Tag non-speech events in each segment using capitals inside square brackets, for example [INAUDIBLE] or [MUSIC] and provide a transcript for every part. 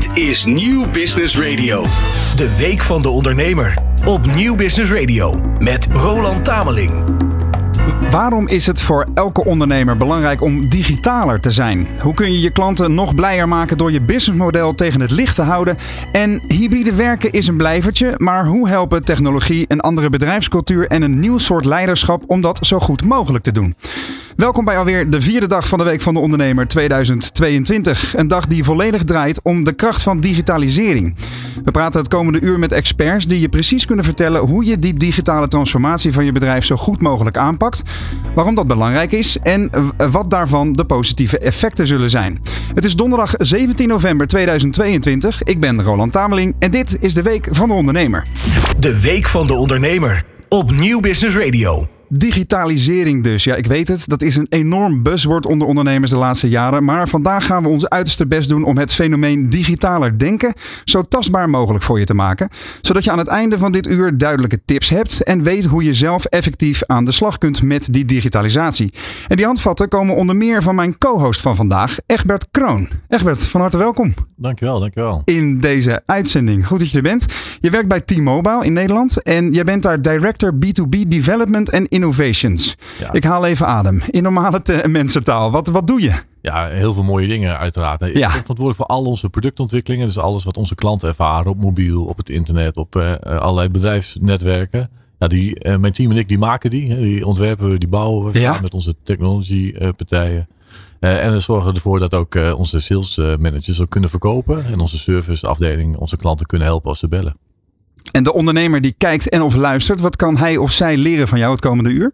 Dit is Nieuw Business Radio. De Week van de Ondernemer. Op Nieuw Business Radio. Met Roland Tameling. Waarom is het voor elke ondernemer belangrijk om digitaler te zijn? Hoe kun je je klanten nog blijer maken door je businessmodel tegen het licht te houden? En hybride werken is een blijvertje, maar hoe helpen technologie, een andere bedrijfscultuur en een nieuw soort leiderschap om dat zo goed mogelijk te doen? Welkom bij alweer de vierde dag van de Week van de Ondernemer 2022. Een dag die volledig draait om de kracht van digitalisering. We praten het komende uur met experts die je precies kunnen vertellen hoe je die digitale transformatie van je bedrijf zo goed mogelijk aanpakt, waarom dat belangrijk is en wat daarvan de positieve effecten zullen zijn. Het is donderdag 17 november 2022. Ik ben Roland Tameling en dit is de Week van de Ondernemer. De Week van de Ondernemer op Nieuw Business Radio. Digitalisering dus. Ja, ik weet het. Dat is een enorm buzzword onder ondernemers de laatste jaren. Maar vandaag gaan we ons uiterste best doen om het fenomeen digitaler denken zo tastbaar mogelijk voor je te maken. Zodat je aan het einde van dit uur duidelijke tips hebt en weet hoe je zelf effectief aan de slag kunt met die digitalisatie. En die handvatten komen onder meer van mijn co-host van vandaag, Egbert Kroon. Egbert, van harte welkom. Dankjewel, dankjewel. In deze uitzending. Goed dat je er bent. Je werkt bij T-Mobile in Nederland en jij bent daar Director B2B Development en Innovations. Ik haal even adem. In normale mensentaal. Wat, wat doe je? Ja, heel veel mooie dingen uiteraard. Ik ben verantwoordelijk voor al onze productontwikkelingen. Dus alles wat onze klanten ervaren op mobiel, op het internet, op uh, allerlei bedrijfsnetwerken. Ja, die, uh, mijn team en ik die maken die. Die ontwerpen, die bouwen we ja. met onze technology partijen. Uh, en we zorgen ervoor dat ook onze sales managers ook kunnen verkopen. En onze serviceafdeling onze klanten kunnen helpen als ze bellen. En de ondernemer die kijkt en of luistert, wat kan hij of zij leren van jou het komende uur?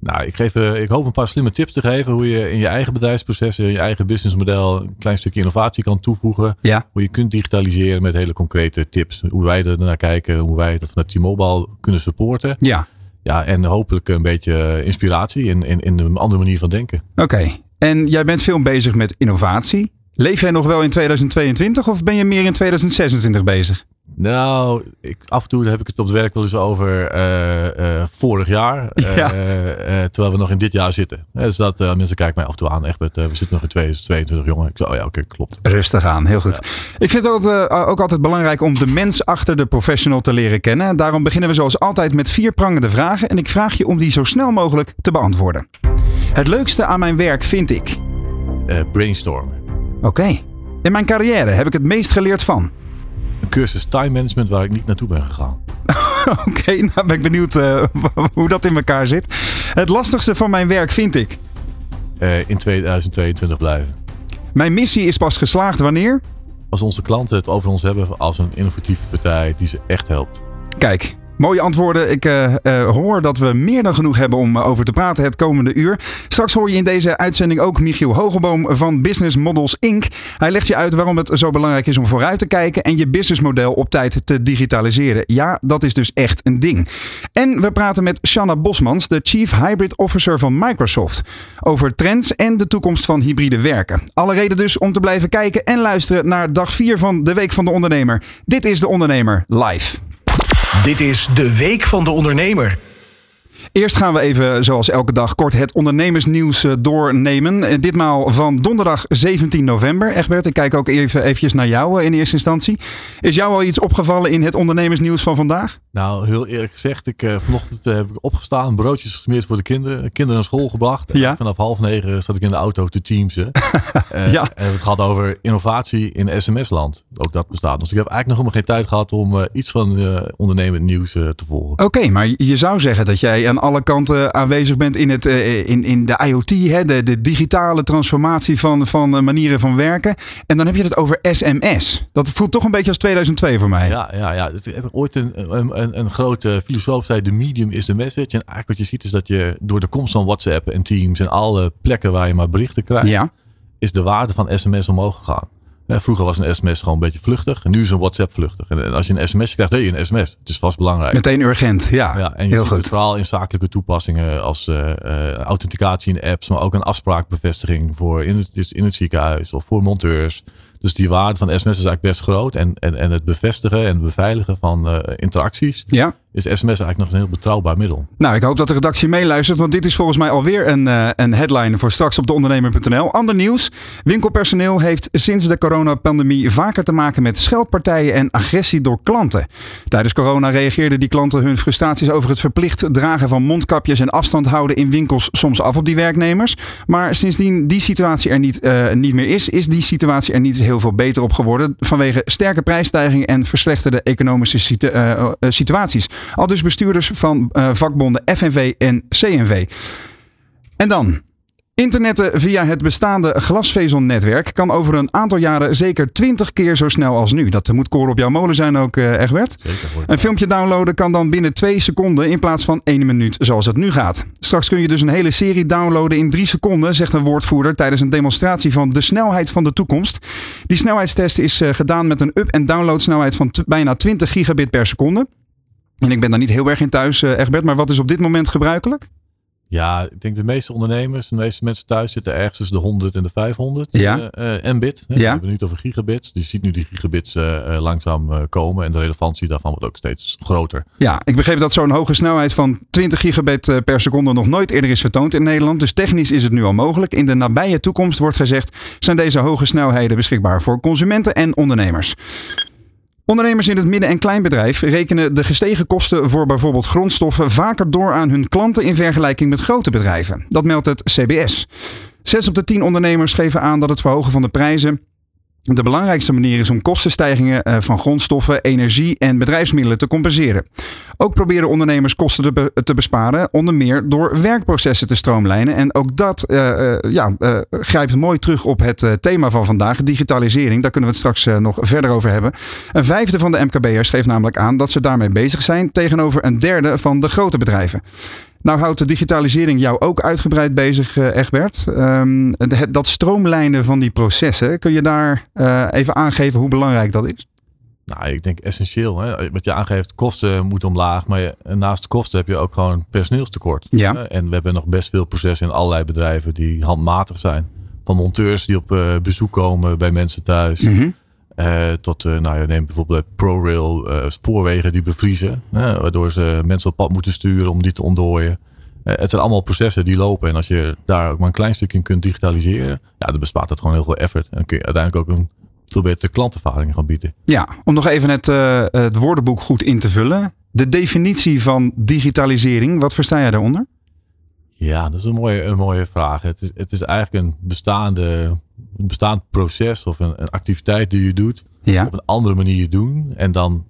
Nou, ik, geef, ik hoop een paar slimme tips te geven hoe je in je eigen bedrijfsprocessen, in je eigen businessmodel een klein stukje innovatie kan toevoegen. Ja. Hoe je kunt digitaliseren met hele concrete tips. Hoe wij er naar kijken, hoe wij dat met T-Mobile kunnen supporten. Ja. Ja, en hopelijk een beetje inspiratie in, in, in een andere manier van denken. Oké. En jij bent veel bezig met innovatie. Leef jij nog wel in 2022 of ben je meer in 2026 bezig? Nou, ik, af en toe heb ik het op het werk wel eens over uh, uh, vorig jaar. [LAUGHS] Ja. terwijl we nog in dit jaar zitten. dus dat mensen kijken mij af en toe aan. Echt, met, we zitten nog in 2022, jongen. Ik zei, oh ja, oké, klopt. Rustig aan, heel goed. Ik vind het ook, ook altijd belangrijk om de mens achter de professional te leren kennen. Daarom beginnen we zoals altijd met vier prangende vragen. En ik vraag je om die zo snel mogelijk te beantwoorden. Het leukste aan mijn werk vind ik? brainstormen. Oké. In mijn carrière heb ik het meest geleerd van? Cursus time management waar ik niet naartoe ben gegaan. [LAUGHS] Oké, nou ben ik benieuwd uh, [LAUGHS] hoe dat in elkaar zit. Het lastigste van mijn werk vind ik? Uh, in 2022 blijven. Mijn missie is pas geslaagd wanneer? Als onze klanten het over ons hebben als een innovatieve partij die ze echt helpt. Kijk, Mooie antwoorden. Ik uh, uh, hoor dat we meer dan genoeg hebben om over te praten het komende uur. Straks hoor je in deze uitzending ook Michiel Hogeboom van Business Models Inc. Hij legt je uit waarom het zo belangrijk is om vooruit te kijken en je businessmodel op tijd te digitaliseren. Ja, dat is dus echt een ding. En we praten met Shanna Bosmans, de Chief Hybrid Officer van Microsoft, over trends en de toekomst van hybride werken. Alle reden dus om te blijven kijken en luisteren naar dag 4 van de Week van de Ondernemer. Dit is de Ondernemer live. Dit is de Week van de Ondernemer. Eerst gaan we even, zoals elke dag, kort het ondernemersnieuws eh, doornemen. Eh, ditmaal van donderdag 17 november. Egbert, ik kijk ook even eventjes naar jou eh, in eerste instantie. Is jou al iets opgevallen in het ondernemersnieuws van vandaag? Nou, heel eerlijk gezegd, ik, vanochtend heb ik opgestaan, broodjes gesmeerd voor de kinderen, kinderen naar school gebracht. Ja. vanaf half negen zat ik in de auto te teamsen. [LAUGHS] ja. En het gaat over innovatie in sms-land. Ook dat bestaat. Dus ik heb eigenlijk nog helemaal geen tijd gehad om iets van ondernemend nieuws te volgen. Oké, maar je zou zeggen dat jij aan alle kanten aanwezig bent in, het, uh, in, in de IoT, hè, de, de digitale transformatie van, van uh, manieren van werken. En dan heb je het over SMS. Dat voelt toch een beetje als 2002 voor mij. Ja, ja, ja. Dus, ooit een, een, een grote filosoof zei: de medium is de message. En eigenlijk wat je ziet is dat je door de komst van WhatsApp en Teams en alle plekken waar je maar berichten krijgt, ja. is de waarde van SMS omhoog gegaan. Vroeger was een sms gewoon een beetje vluchtig. En nu is een WhatsApp vluchtig. En als je een sms krijgt, hey, een sms. Het is vast belangrijk. Meteen urgent, ja. ja en je Heel ziet goed. het vooral in zakelijke toepassingen als uh, uh, authenticatie in apps. Maar ook een afspraakbevestiging voor in het, in het ziekenhuis of voor monteurs. Dus die waarde van sms is eigenlijk best groot. En, en, en het bevestigen en beveiligen van uh, interacties ja. Is sms eigenlijk nog een heel betrouwbaar middel. Nou, ik hoop dat de redactie meeluistert, want dit is volgens mij alweer een, uh, een headline voor straks op de ondernemer.nl. Ander nieuws. Winkelpersoneel heeft sinds de coronapandemie vaker te maken met scheldpartijen en agressie door klanten. Tijdens corona reageerden die klanten hun frustraties over het verplicht dragen van mondkapjes en afstand houden in winkels soms af op die werknemers. Maar sindsdien die situatie er niet, uh, niet meer is, is die situatie er niet heel veel beter op geworden vanwege sterke prijsstijgingen en verslechterde economische uh, situaties. Al dus bestuurders van vakbonden FNV en CNV. En dan, Internetten via het bestaande glasvezelnetwerk kan over een aantal jaren zeker 20 keer zo snel als nu. Dat moet koren op jouw molen zijn ook, uh, Egbert. Zeker, een filmpje downloaden kan dan binnen 2 seconden in plaats van 1 minuut zoals het nu gaat. Straks kun je dus een hele serie downloaden in 3 seconden, zegt een woordvoerder tijdens een demonstratie van de snelheid van de toekomst. Die snelheidstest is uh, gedaan met een up- en downloadsnelheid van bijna 20 gigabit per seconde. En ik ben daar niet heel erg in thuis, uh, Egbert, maar wat is op dit moment gebruikelijk? Ja, ik denk de meeste ondernemers, de meeste mensen thuis zitten ergens tussen de 100 en de 500 ja. uh, mbit. Ja. We hebben nu over gigabits. Dus je ziet nu die gigabits uh, langzaam komen en de relevantie daarvan wordt ook steeds groter. Ja, ik begreep dat zo'n hoge snelheid van 20 gigabit per seconde nog nooit eerder is vertoond in Nederland. Dus technisch is het nu al mogelijk. In de nabije toekomst wordt gezegd zijn deze hoge snelheden beschikbaar voor consumenten en ondernemers. Ondernemers in het midden- en kleinbedrijf rekenen de gestegen kosten voor bijvoorbeeld grondstoffen vaker door aan hun klanten in vergelijking met grote bedrijven. Dat meldt het CBS. Zes op de tien ondernemers geven aan dat het verhogen van de prijzen de belangrijkste manier is om kostenstijgingen van grondstoffen, energie en bedrijfsmiddelen te compenseren. Ook proberen ondernemers kosten te, be te besparen, onder meer door werkprocessen te stroomlijnen. En ook dat uh, uh, ja, grijpt mooi terug op het thema van vandaag, digitalisering. Daar kunnen we het straks nog verder over hebben. Een vijfde van de MKB'ers geeft namelijk aan dat ze daarmee bezig zijn tegenover een derde van de grote bedrijven. Nou houdt de digitalisering jou ook uitgebreid bezig, uh, Egbert. Um, het, dat stroomlijnen van die processen, kun je daar uh, even aangeven hoe belangrijk dat is? Nou, ik denk essentieel. Hè? Wat je aangeeft, kosten moeten omlaag. Maar je, naast de kosten heb je ook gewoon personeelstekort. Ja. Hè? En we hebben nog best veel processen in allerlei bedrijven die handmatig zijn. Van monteurs die op uh, bezoek komen bij mensen thuis. Mm -hmm. Uh, tot, uh, nou ja, neem bijvoorbeeld ProRail uh, spoorwegen die bevriezen. waardoor ze mensen op pad moeten sturen om die te ontdooien. het zijn allemaal processen die lopen. En als je daar ook maar een klein stukje in kunt digitaliseren. Ja, dan bespaart het gewoon heel veel effort. En dan kun je uiteindelijk ook een veel betere klantervaring gaan bieden. Ja, om nog even het, het woordenboek goed in te vullen. De definitie van digitalisering, wat versta jij daaronder? Ja, dat is een mooie, een mooie vraag. Het is, het is eigenlijk een bestaande een bestaand proces of een, een, activiteit die je doet ja. op een andere manier doen. En dan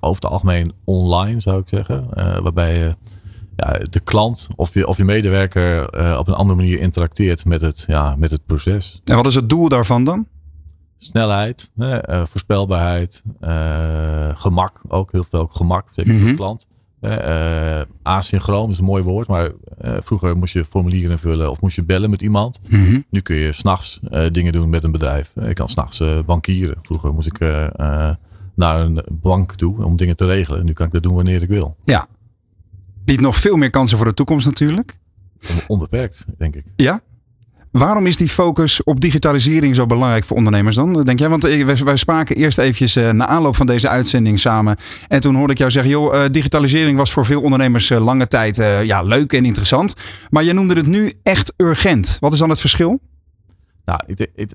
over het algemeen online zou ik zeggen. Uh, waarbij je ja, de klant of je, of je medewerker uh, op een andere manier interacteert met het, ja, met het proces. En wat is het doel daarvan dan? Snelheid, uh, voorspelbaarheid, gemak ook. Heel veel gemak, zeker voor Mhm. de klant. Uh, asynchroon is een mooi woord, maar uh, vroeger moest je formulieren invullen of moest je bellen met iemand. Mhm. Nu kun je s'nachts uh, dingen doen met een bedrijf. Ik kan s'nachts bankieren. Vroeger moest ik naar een bank toe om dingen te regelen. Nu kan ik dat doen wanneer ik wil. Ja. Biedt nog veel meer kansen voor de toekomst natuurlijk. Onbeperkt, denk ik. Ja? Waarom is die focus op digitalisering zo belangrijk voor ondernemers dan? Denk jij? Want wij spraken eerst eventjes uh, na aanloop van deze uitzending samen. En toen hoorde ik jou zeggen, joh, digitalisering was voor veel ondernemers lange tijd ja, leuk en interessant. Maar je noemde het nu echt urgent. Wat is dan het verschil? Nou,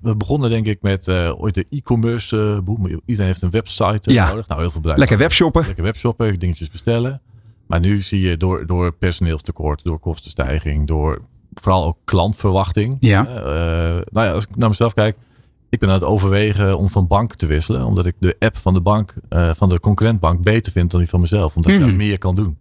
we begonnen denk ik met ooit de e-commerce boom. Iedereen heeft een website ja. nodig. Nou, heel veel bedrijven. Lekker webshoppen. Lekker webshoppen, dingetjes bestellen. Maar nu zie je door, door personeelstekort, door kostenstijging, door vooral ook klantverwachting. Ja. Uh, nou ja, als ik naar mezelf kijk, ik ben aan het overwegen om van bank te wisselen, omdat ik de app van de bank, uh, van de concurrentbank, beter vind dan die van mezelf, omdat Mhm. mm. ik daar meer kan doen.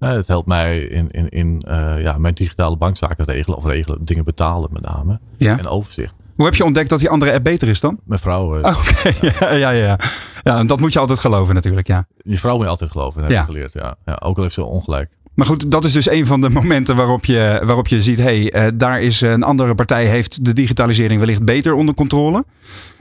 Uh, het helpt mij in, in, in ja, mijn digitale bankzaken regelen of regelen, dingen betalen met name ja. en overzicht. Hoe heb je ontdekt dat die andere app beter is dan? Mijn vrouw. Oké, okay. [LAUGHS] ja, ja, ja. Dat moet je altijd geloven natuurlijk, ja. Je vrouw moet je altijd geloven, heb ja. ik geleerd. Ja. ja. Ook al heeft ze ongelijk. Maar goed, dat is dus een van de momenten waarop je, waarop je ziet, hé, hey, uh, daar is een andere partij heeft de digitalisering wellicht beter onder controle.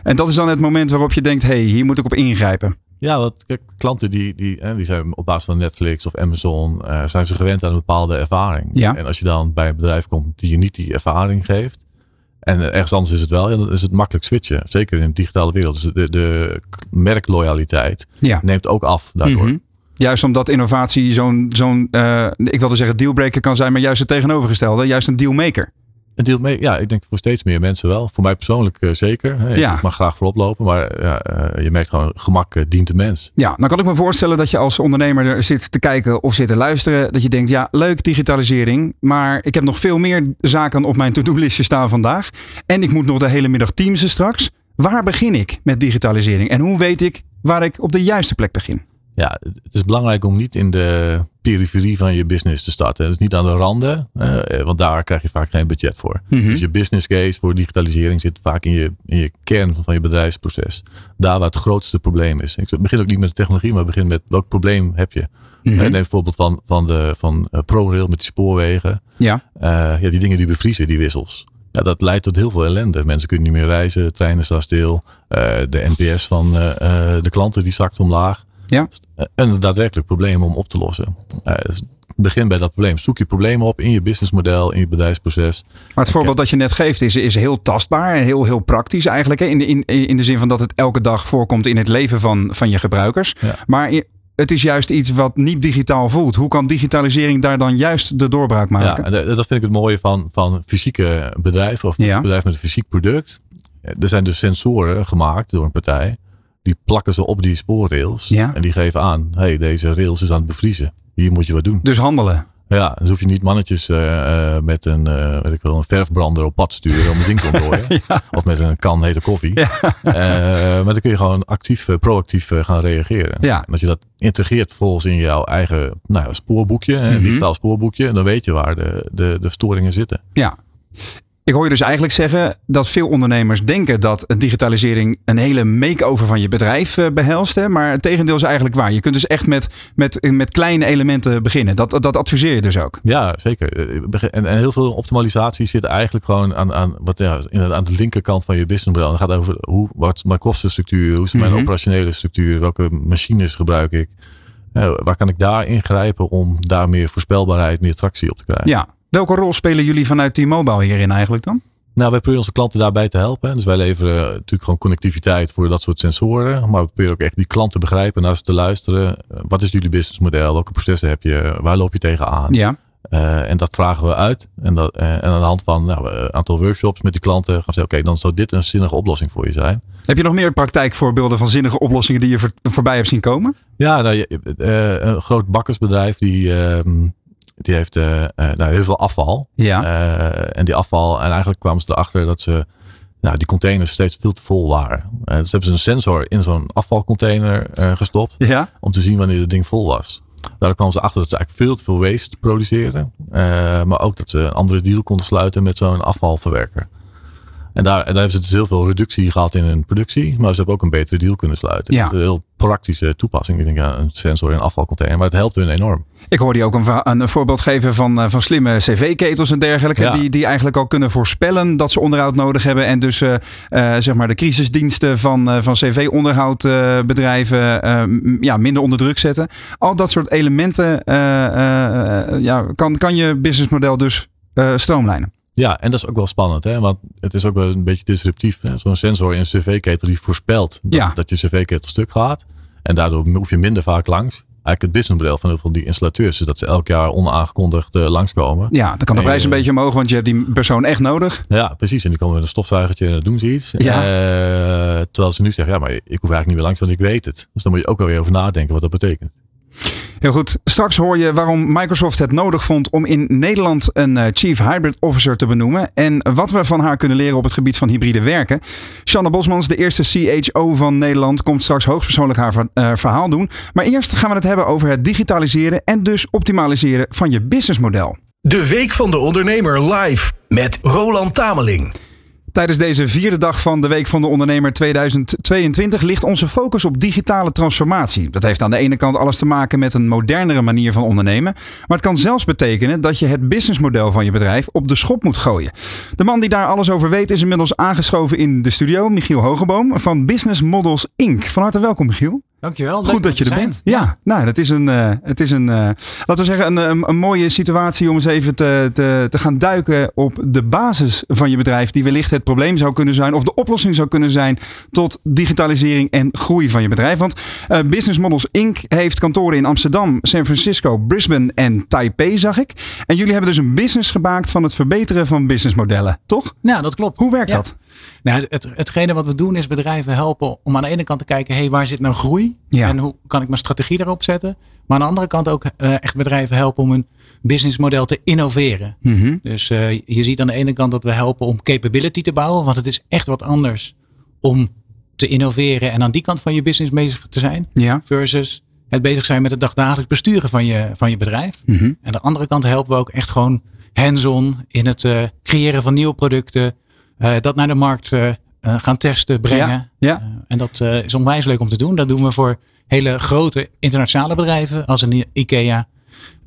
En dat is dan het moment waarop je denkt, hé, hey, hier moet ik op ingrijpen. Ja, want klanten die, die, hè, die zijn op basis van Netflix of Amazon, uh, zijn ze gewend aan een bepaalde ervaring. Ja. En als je dan bij een bedrijf komt die je niet die ervaring geeft, En ergens anders is het wel. Dan is het makkelijk switchen. Zeker in de digitale wereld. Dus de, de merkloyaliteit neemt ook af daardoor. Mhm. Juist omdat innovatie zo'n, zo'n uh, ik wilde zeggen dealbreaker kan zijn, maar juist het tegenovergestelde. Juist een dealmaker. Een deel mee, ja, ik denk voor steeds meer mensen wel. Voor mij persoonlijk uh, zeker. Ja. Ik mag graag voorop lopen, maar ja, uh, je merkt gewoon, gemak dient de mens. Ja, dan kan ik me voorstellen dat je als ondernemer zit te kijken of zit te luisteren. Dat je denkt, ja, leuk digitalisering, maar ik heb nog veel meer zaken op mijn to-do-listje staan vandaag. En ik moet nog de hele middag teamsen straks. Waar begin ik met digitalisering? En hoe weet ik waar ik op de juiste plek begin? Ja, het is belangrijk om niet in de periferie van je business te starten. Dus niet aan de randen, eh, want daar krijg je vaak geen budget voor. Mhm. Dus je business case voor digitalisering zit vaak in je, in je kern van je bedrijfsproces. Daar waar het grootste probleem is. Ik begin ook niet met de technologie, maar begin met welk probleem heb je. Mm Neem bijvoorbeeld van, van, de, van ProRail met die spoorwegen. Ja. Uh, ja, die dingen die bevriezen, die wissels. Ja, dat leidt tot heel veel ellende. Mensen kunnen niet meer reizen, treinen staan stil. de NPS van de klanten die zakt omlaag. Ja. Een daadwerkelijk probleem om op te lossen. Uh, begin bij dat probleem. Zoek je problemen op in je businessmodel, in je bedrijfsproces. Maar het voorbeeld dat je net geeft is, is heel tastbaar en heel, heel praktisch eigenlijk. In de, in, in de zin van dat het elke dag voorkomt in het leven van, van je gebruikers. Maar het is juist iets wat niet digitaal voelt. Hoe kan digitalisering daar dan juist de doorbraak maken? Ja, dat vind ik het mooie van, van fysieke bedrijven of ja. bedrijven met een fysiek product. Er zijn dus sensoren gemaakt door een partij die plakken ze op die spoorrails. En die geven aan, hey, deze rails is aan het bevriezen. Hier moet je wat doen. Dus handelen. Ja, dus hoef je niet mannetjes uh, met een, uh, weet ik wel, een verfbrander op pad sturen om het ding te ontdooien. [LAUGHS] Of met een kan hete koffie. Ja. maar dan kun je gewoon actief, proactief gaan reageren. Ja. En als je dat integreert volgens in jouw eigen nou, spoorboekje, mhm. digitaal spoorboekje, dan weet je waar de, de, de storingen zitten. Ja. Ik hoor je dus eigenlijk zeggen dat veel ondernemers denken dat digitalisering een hele make-over van je bedrijf eh, behelst. Hè? Maar het tegendeel is eigenlijk waar. Je kunt dus echt met, met, met kleine elementen beginnen. Dat, dat adviseer je dus ook. Ja, zeker. Eh, en, en heel veel optimalisatie zit eigenlijk gewoon aan, aan, wat, ja, aan de linkerkant van je businessmodel. Het gaat over hoe, wat is mijn kostenstructuur, hoe is mijn mhm. operationele structuur, welke machines gebruik ik. Uh, waar kan ik daar ingrijpen om daar meer voorspelbaarheid, meer tractie op te krijgen? Ja, Welke rol spelen jullie vanuit T-Mobile hierin eigenlijk dan? Nou, wij proberen onze klanten daarbij te helpen. Dus wij leveren natuurlijk gewoon connectiviteit voor dat soort sensoren. Maar we proberen ook echt die klanten te begrijpen, naar ze te luisteren. Wat is jullie businessmodel? Welke processen heb je? Waar loop je tegenaan? Ja. Uh, en dat vragen we uit. En, dat, uh, en aan de hand van nou, een aantal workshops met die klanten gaan we zeggen: oké, dan zou dit een zinnige oplossing voor je zijn. Heb je nog meer praktijkvoorbeelden van zinnige oplossingen die je voor, voorbij hebt zien komen? Ja, nou, uh, een groot bakkersbedrijf die ehm, die heeft uh, nou, heel veel afval. Ja. Uh, en die afval, en eigenlijk kwamen ze erachter dat ze nou, die containers steeds veel te vol waren. Uh, dus hebben ze een sensor in zo'n afvalcontainer gestopt. Ja. Om te zien wanneer het ding vol was. Daar kwamen ze achter dat ze eigenlijk veel te veel waste produceren. maar ook dat ze een andere deal konden sluiten met zo'n afvalverwerker. En daar, daar hebben ze dus heel veel reductie gehad in hun productie. Maar ze hebben ook een betere deal kunnen sluiten. Ja. een heel praktische toepassing. Ik denk ja, een sensor in een afvalcontainer. Maar het helpt hun enorm. Ik hoorde je ook een, een voorbeeld geven van, eh, van slimme cv-ketels en dergelijke. Die, die eigenlijk al kunnen voorspellen dat ze onderhoud nodig hebben. En dus uh, uh, zeg maar de crisisdiensten van, uh, van cv-onderhoudbedrijven ja, minder onder druk zetten. Al dat soort elementen ja, kan, kan je businessmodel dus stroomlijnen. Ja, en dat is ook wel spannend, hè? want het is ook wel een beetje disruptief. Zo'n sensor in een cv-ketel die voorspelt dat, ja. dat je cv-ketel stuk gaat. En daardoor hoef je minder vaak langs. Eigenlijk het businessmodel van heel veel die installateurs is dat ze elk jaar onaangekondigd uh, langskomen. Ja, dan kan de prijs een beetje omhoog, want je hebt die persoon echt nodig. Ja, precies. En die komen met een stofzuigertje en dan doen ze iets. Ja. Uh, terwijl ze nu zeggen, ja, maar ik hoef eigenlijk niet meer langs, want ik weet het. Dus dan moet je ook wel weer over nadenken wat dat betekent. Heel goed. Straks hoor je waarom Microsoft het nodig vond om in Nederland een eh, Chief Hybrid Officer te benoemen. En wat we van haar kunnen leren op het gebied van hybride werken. Shanna Bosmans, de eerste CHO van Nederland, komt straks hoogstpersoonlijk haar uh, verhaal doen. Maar eerst gaan we het hebben over het digitaliseren en dus optimaliseren van je businessmodel. De Week van de Ondernemer live met Roland Tameling. Tijdens deze vierde dag van de Week van de Ondernemer 2022 ligt onze focus op digitale transformatie. Dat heeft aan de ene kant alles te maken met een modernere manier van ondernemen. Maar het kan zelfs betekenen dat je het businessmodel van je bedrijf op de schop moet gooien. De man die daar alles over weet is inmiddels aangeschoven in de studio, Michiel Hogeboom van Business Models Inc. Van harte welkom, Michiel. Dankjewel. Goed dat je er bent. Ja, nou, dat is een, uh, het is een uh, laten we zeggen, een, een, mooie situatie om eens even te, te, te, gaan duiken op de basis van je bedrijf, die wellicht het probleem zou kunnen zijn of de oplossing zou kunnen zijn tot digitalisering en groei van je bedrijf. Want uh, Business Models Inc. heeft kantoren in Amsterdam, San Francisco, Brisbane en Taipei, zag ik. En jullie hebben dus een business gemaakt van het verbeteren van businessmodellen, toch? Ja, dat klopt. Hoe werkt dat? Nou, het, hetgene wat we doen is bedrijven helpen om aan de ene kant te kijken, hey, waar zit nou groei? En hoe kan ik mijn strategie daarop zetten? Maar aan de andere kant ook uh, echt bedrijven helpen om hun businessmodel te innoveren. Mhm. Dus uh, je ziet aan de ene kant dat we helpen om capability te bouwen, want het is echt wat anders om te innoveren en aan die kant van je business bezig te zijn. Ja. Versus het bezig zijn met het dagdagelijks besturen van je, van je bedrijf. Mhm. En aan de andere kant helpen we ook echt gewoon hands-on in het uh, creëren van nieuwe producten. Uh, dat naar de markt uh, gaan testen, brengen. Ja, ja. en dat is onwijs leuk om te doen. Dat doen we voor hele grote internationale bedrijven als een IKEA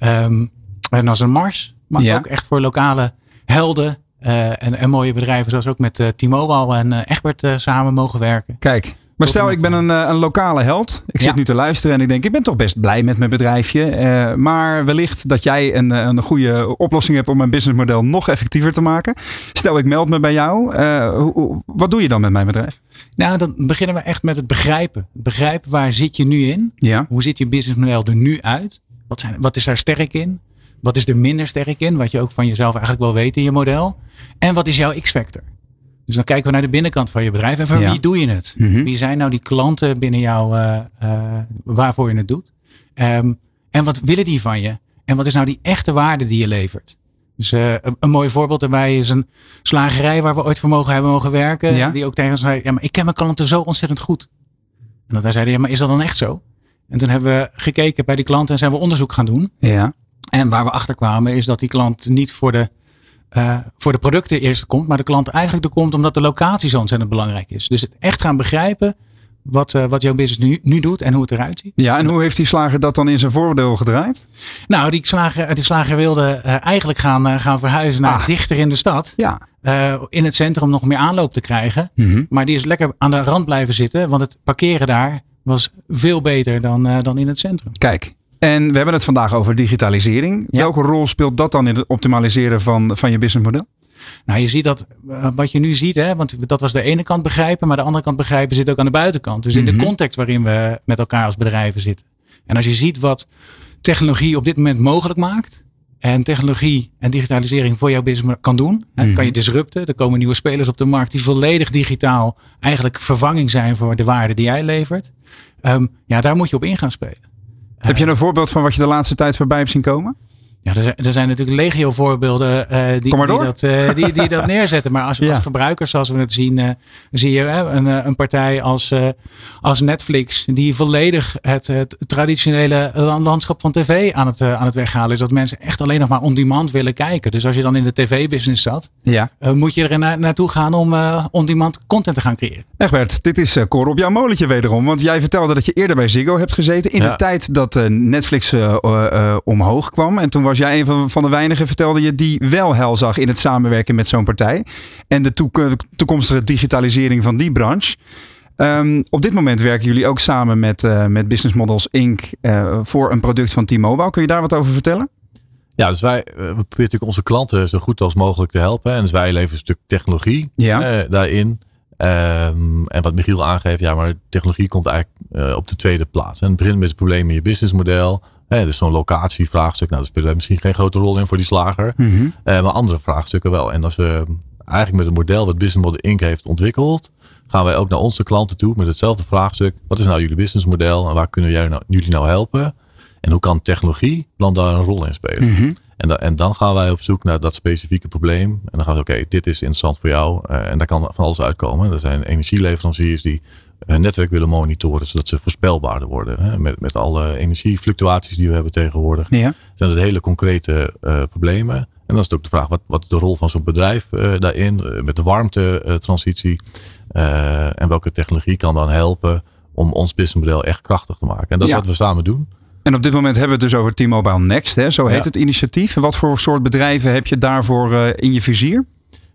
um, en als een Mars. Maar Ja. ook echt voor lokale helden en, en mooie bedrijven zoals ook met T-Mobile en Egbert samen mogen werken. Kijk, maar stel ik ben een, eh, een lokale held. Ik zit Ja. nu te luisteren en ik denk, ik ben toch best blij met mijn bedrijfje. Eh, maar wellicht dat jij een, eh, een goede oplossing hebt om mijn businessmodel nog effectiever te maken. Stel ik meld me bij jou. Eh, hoe- wat doe je dan met mijn bedrijf? Nou, dan beginnen we echt met het begrijpen. Het begrijpen waar zit je nu in? Ja. Hoe ziet je businessmodel er nu uit? Wat, zijn, wat is daar sterk in? Wat is er minder sterk in? Wat je ook van jezelf eigenlijk wel weet in je model. En wat is jouw X-factor? Dus dan kijken we naar de binnenkant van je bedrijf. En voor Ja. wie doe je het? Mhm. Wie zijn nou die klanten binnen jou eh, waarvoor je het doet? Ehm, en wat willen die van je? En wat is nou die echte waarde die je levert? Dus eh, een, een mooi voorbeeld daarbij is een slagerij waar we ooit voor mogen hebben mogen werken. Ja. Die ook tegen ons zei, ja maar ik ken mijn klanten zo ontzettend goed. En dat wij zeiden, ja maar is dat dan echt zo? En toen hebben we gekeken bij die klanten en zijn we onderzoek gaan doen. Ja. En waar we achter kwamen is dat die klant niet voor de, eh, voor de producten eerst komt, maar de klant eigenlijk er komt omdat de locatie zo ontzettend belangrijk is. Dus het echt gaan begrijpen wat, eh, wat jouw business nu, nu doet en hoe het eruit ziet. ja, en hoe heeft die slager dat dan in zijn voordeel gedraaid? Nou, die slager, die slager wilde eh, eigenlijk gaan, gaan verhuizen naar Ah. dichter in de stad. Ja. in het centrum nog meer aanloop te krijgen. Mhm. Maar die is lekker aan de rand blijven zitten, want het parkeren daar was veel beter dan, dan in het centrum. Kijk. En we hebben het vandaag over digitalisering. Ja. Welke rol speelt dat dan in het optimaliseren van, van je businessmodel? Nou, je ziet dat eh, wat je nu ziet, hè, want dat was de ene kant begrijpen, maar de andere kant begrijpen zit ook aan de buitenkant. Dus in Mhm. de context waarin we met elkaar als bedrijven zitten. En als je ziet wat technologie op dit moment mogelijk maakt. En technologie en digitalisering voor jouw business kan doen. Hè, Mhm. kan je disrupten. Er komen nieuwe spelers op de markt die volledig digitaal eigenlijk vervanging zijn voor de waarde die jij levert. Ehm, ja, daar moet je op in gaan spelen. Heb je een voorbeeld van wat je de laatste tijd voorbij hebt zien komen? Ja, er zijn, er zijn natuurlijk legio voorbeelden eh, die, maar die, door. dat, eh, die, die dat [LAUGHS] neerzetten. Maar als, Ja. als gebruikers, zoals we het zien, eh, zie je een, eh, een partij als, eh, als Netflix, die volledig het, het traditionele la- landschap van tv aan het, eh, aan het weghalen is. Dat mensen echt alleen nog maar on-demand willen kijken. Dus als je dan in de tv-business zat, Ja. eh, moet je er na- naartoe gaan om eh, on-demand content te gaan creëren. Egbert, dit is eh, koren op jouw molentje wederom. Want jij vertelde dat je eerder bij Ziggo hebt gezeten. In Ja. de tijd dat eh, Netflix eh, eh, eh, omhoog kwam. En toen was jij een van, van de weinigen, vertelde je, die wel hel zag in het samenwerken met zo'n partij. En de toek- toekomstige digitalisering van die branche. Ehm, op dit moment werken jullie ook samen met, eh, met Business Models Inc. eh, voor een product van T-Mobile. Kun je daar wat over vertellen? Ja, dus wij eh, we proberen natuurlijk onze klanten zo goed als mogelijk te helpen. En dus wij leveren een stuk technologie Ja. eh, daarin. Ehm, en wat Michiel aangeeft, ja, maar technologie komt eigenlijk op de tweede plaats. En het begint met het probleem in je businessmodel. Hè, dus zo'n locatievraagstuk, nou, daar spelen wij misschien geen grote rol in voor die slager. Eh, maar andere vraagstukken wel. En als we eigenlijk met het model wat Business Model Inc. heeft ontwikkeld, gaan wij ook naar onze klanten toe met hetzelfde vraagstuk. Wat is nou jullie businessmodel en waar kunnen jij nou, jullie nou helpen? En hoe kan technologie dan daar een rol in spelen? Mhm. En, da- en dan gaan wij op zoek naar dat specifieke probleem. En dan gaan we, oké, dit is interessant voor jou. eh, en daar kan van alles uitkomen. Er zijn energieleveranciers die netwerk willen monitoren, zodat ze voorspelbaarder worden. Hè? Met, met alle energiefluctuaties die we hebben tegenwoordig. Ja. Zijn dat hele concrete eh, problemen. En dan is het ook de vraag, wat, wat is de rol van zo'n bedrijf eh, daarin? eh, met de warmtetransitie. Eh, en welke technologie kan dan helpen om ons businessmodel echt krachtig te maken? En dat is Ja. wat we samen doen. En op dit moment hebben we het dus over T-Mobile Next. Hè? Zo heet Ja. het initiatief. Wat voor soort bedrijven heb je daarvoor eh, in je vizier?